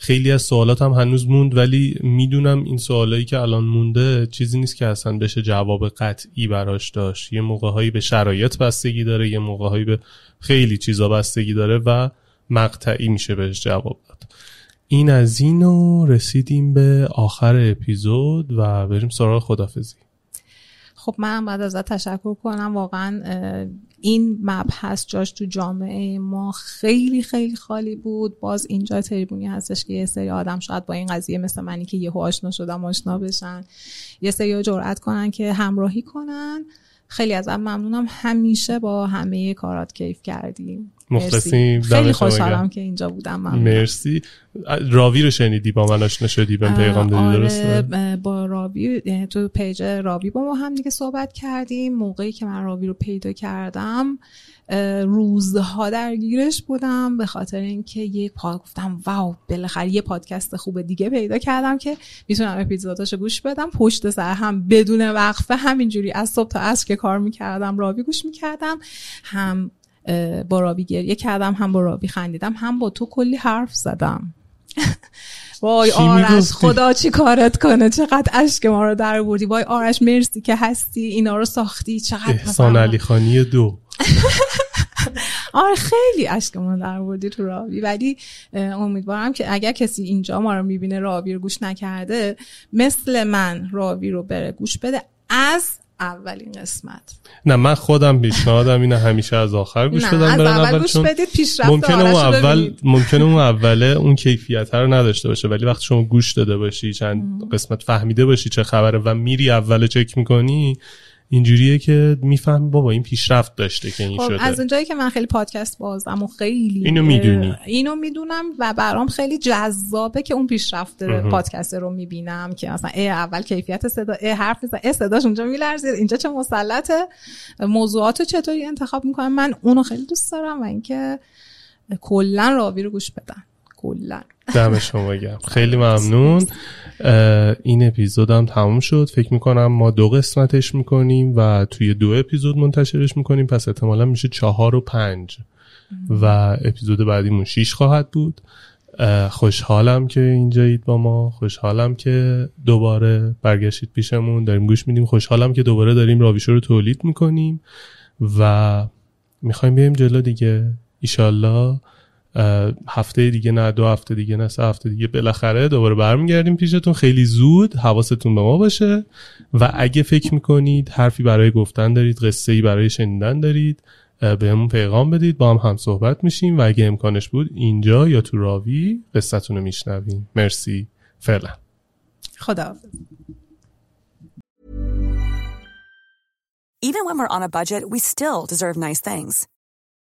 خیلی از سوالات هم هنوز موند ولی می‌دونم این سوالایی که الان مونده چیزی نیست که اصلا بشه جواب قطعی براش داشت. یه موقعهایی به شرایط بستگی داره یه موقعهایی به خیلی چیزا بستگی داره و مقطعی میشه بهش جواب داد. این از این رسیدیم به آخر اپیزود و بریم سراغ خدافزی. خب من بعد ازت تشکر کنم. واقعا این مبحث جاش تو جامعه ما خیلی خیلی خالی بود. باز اینجا تریبونی هستش که یه سری آدم شاید با این قضیه مثل منی که یهو آشنا شدم آشنا بشن. یه سری جرأت کنن که همراهی کنن. خیلی ازم ممنونم. همیشه با همه کارات کیف کردیم. مخلصیم خیلی خوشحالم که اینجا بودم. من مرسی. راوی رو شنیدی؟ با من آشنا شدی؟ بهم پیغام دادی آره درسته؟ با راوی یعنی تو پیج راوی با ما هم دیگه صحبت کردیم. موقعی که من راوی رو پیدا کردم روزها درگیرش بودم به خاطر اینکه یک پا گفتم واو بالاخره یه پادکست خوب دیگه پیدا کردم که می‌تونم اپیزوداشو گوش بدم. پشت سر هم بدون وقفه همینجوری از صبح تا عصر که کار می‌کردم راوی گوش می‌کردم. هم با رابی گریه کردم هم با رابی خندیدم هم با تو کلی حرف زدم. (laughs) وای آرش خدا چی کارت کنه؟ چقدر اشک ما رو در بردی؟ وای آرش مرسی که هستی اینا رو ساختی چقدر احسان علی خانی دو. (laughs) آره خیلی اشک ما در بردی تو راوی. ولی امیدوارم که اگر کسی اینجا ما رو می‌بینه راوی رو گوش نکرده مثل من راوی رو بره گوش بده. از اولین قسمت. نه من خودم پیشنهادم اینه همیشه از آخر گوش بدم از اول گوش بدید پیشرفت ممکنه اون اول ممکنه اون اوله اون کیفیت رو نداشته باشه ولی وقتی شما گوش داده باشی چند قسمت فهمیده باشی چه خبره و میری اول چک می‌کنی اینجوریه که می‌فهمی بابا این پیشرفت داشته که این خب شده. از اونجایی که من خیلی پادکست بازم و خیلی اینو می‌دونی. اینو می‌دونم و برام خیلی جذابه که اون پیشرفت پادکست رو می‌بینم که مثلا ای اول کیفیت صدا ای حرف می‌زنه ای صداش اونجا میلرزه اینجا چه مسلطه موضوعاتو چطوری انتخاب می‌کنم. من اونو خیلی دوست دارم و اینکه کلا راوی رو گوش بدن. کلا. دم شما گرم. خیلی ممنون. (laughs) این اپیزود هم تموم شد. فکر می‌کنم ما دو قسمتش می‌کنیم و توی دو اپیزود منتشرش می‌کنیم. پس احتمالا میشه چهار و پنج. و اپیزود بعدیمون شیش خواهد بود. خوشحالم که اینجایید با ما. خوشحالم که دوباره برگشتید پیشمون. داریم گوش میدیم. خوشحالم که دوباره داریم راویشو رو تولید می‌کنیم. و می‌خوایم بریم جلو دیگه. ایشالله. هفته دیگه نه دو هفته دیگه نه سه هفته دیگه بالاخره دوباره برمیگردیم پیشتون. خیلی زود حواستون به ما باشه. و اگه فکر می‌کنید حرفی برای گفتن دارید قصه ای برای شنیدن دارید به همون پیغام بدید. با هم هم صحبت میشیم. و اگه امکانش بود اینجا یا تو راوی قصتون رو میشنویم. مرسی. فعلا. خدا Even when we're on a budget, we still deserve nice things.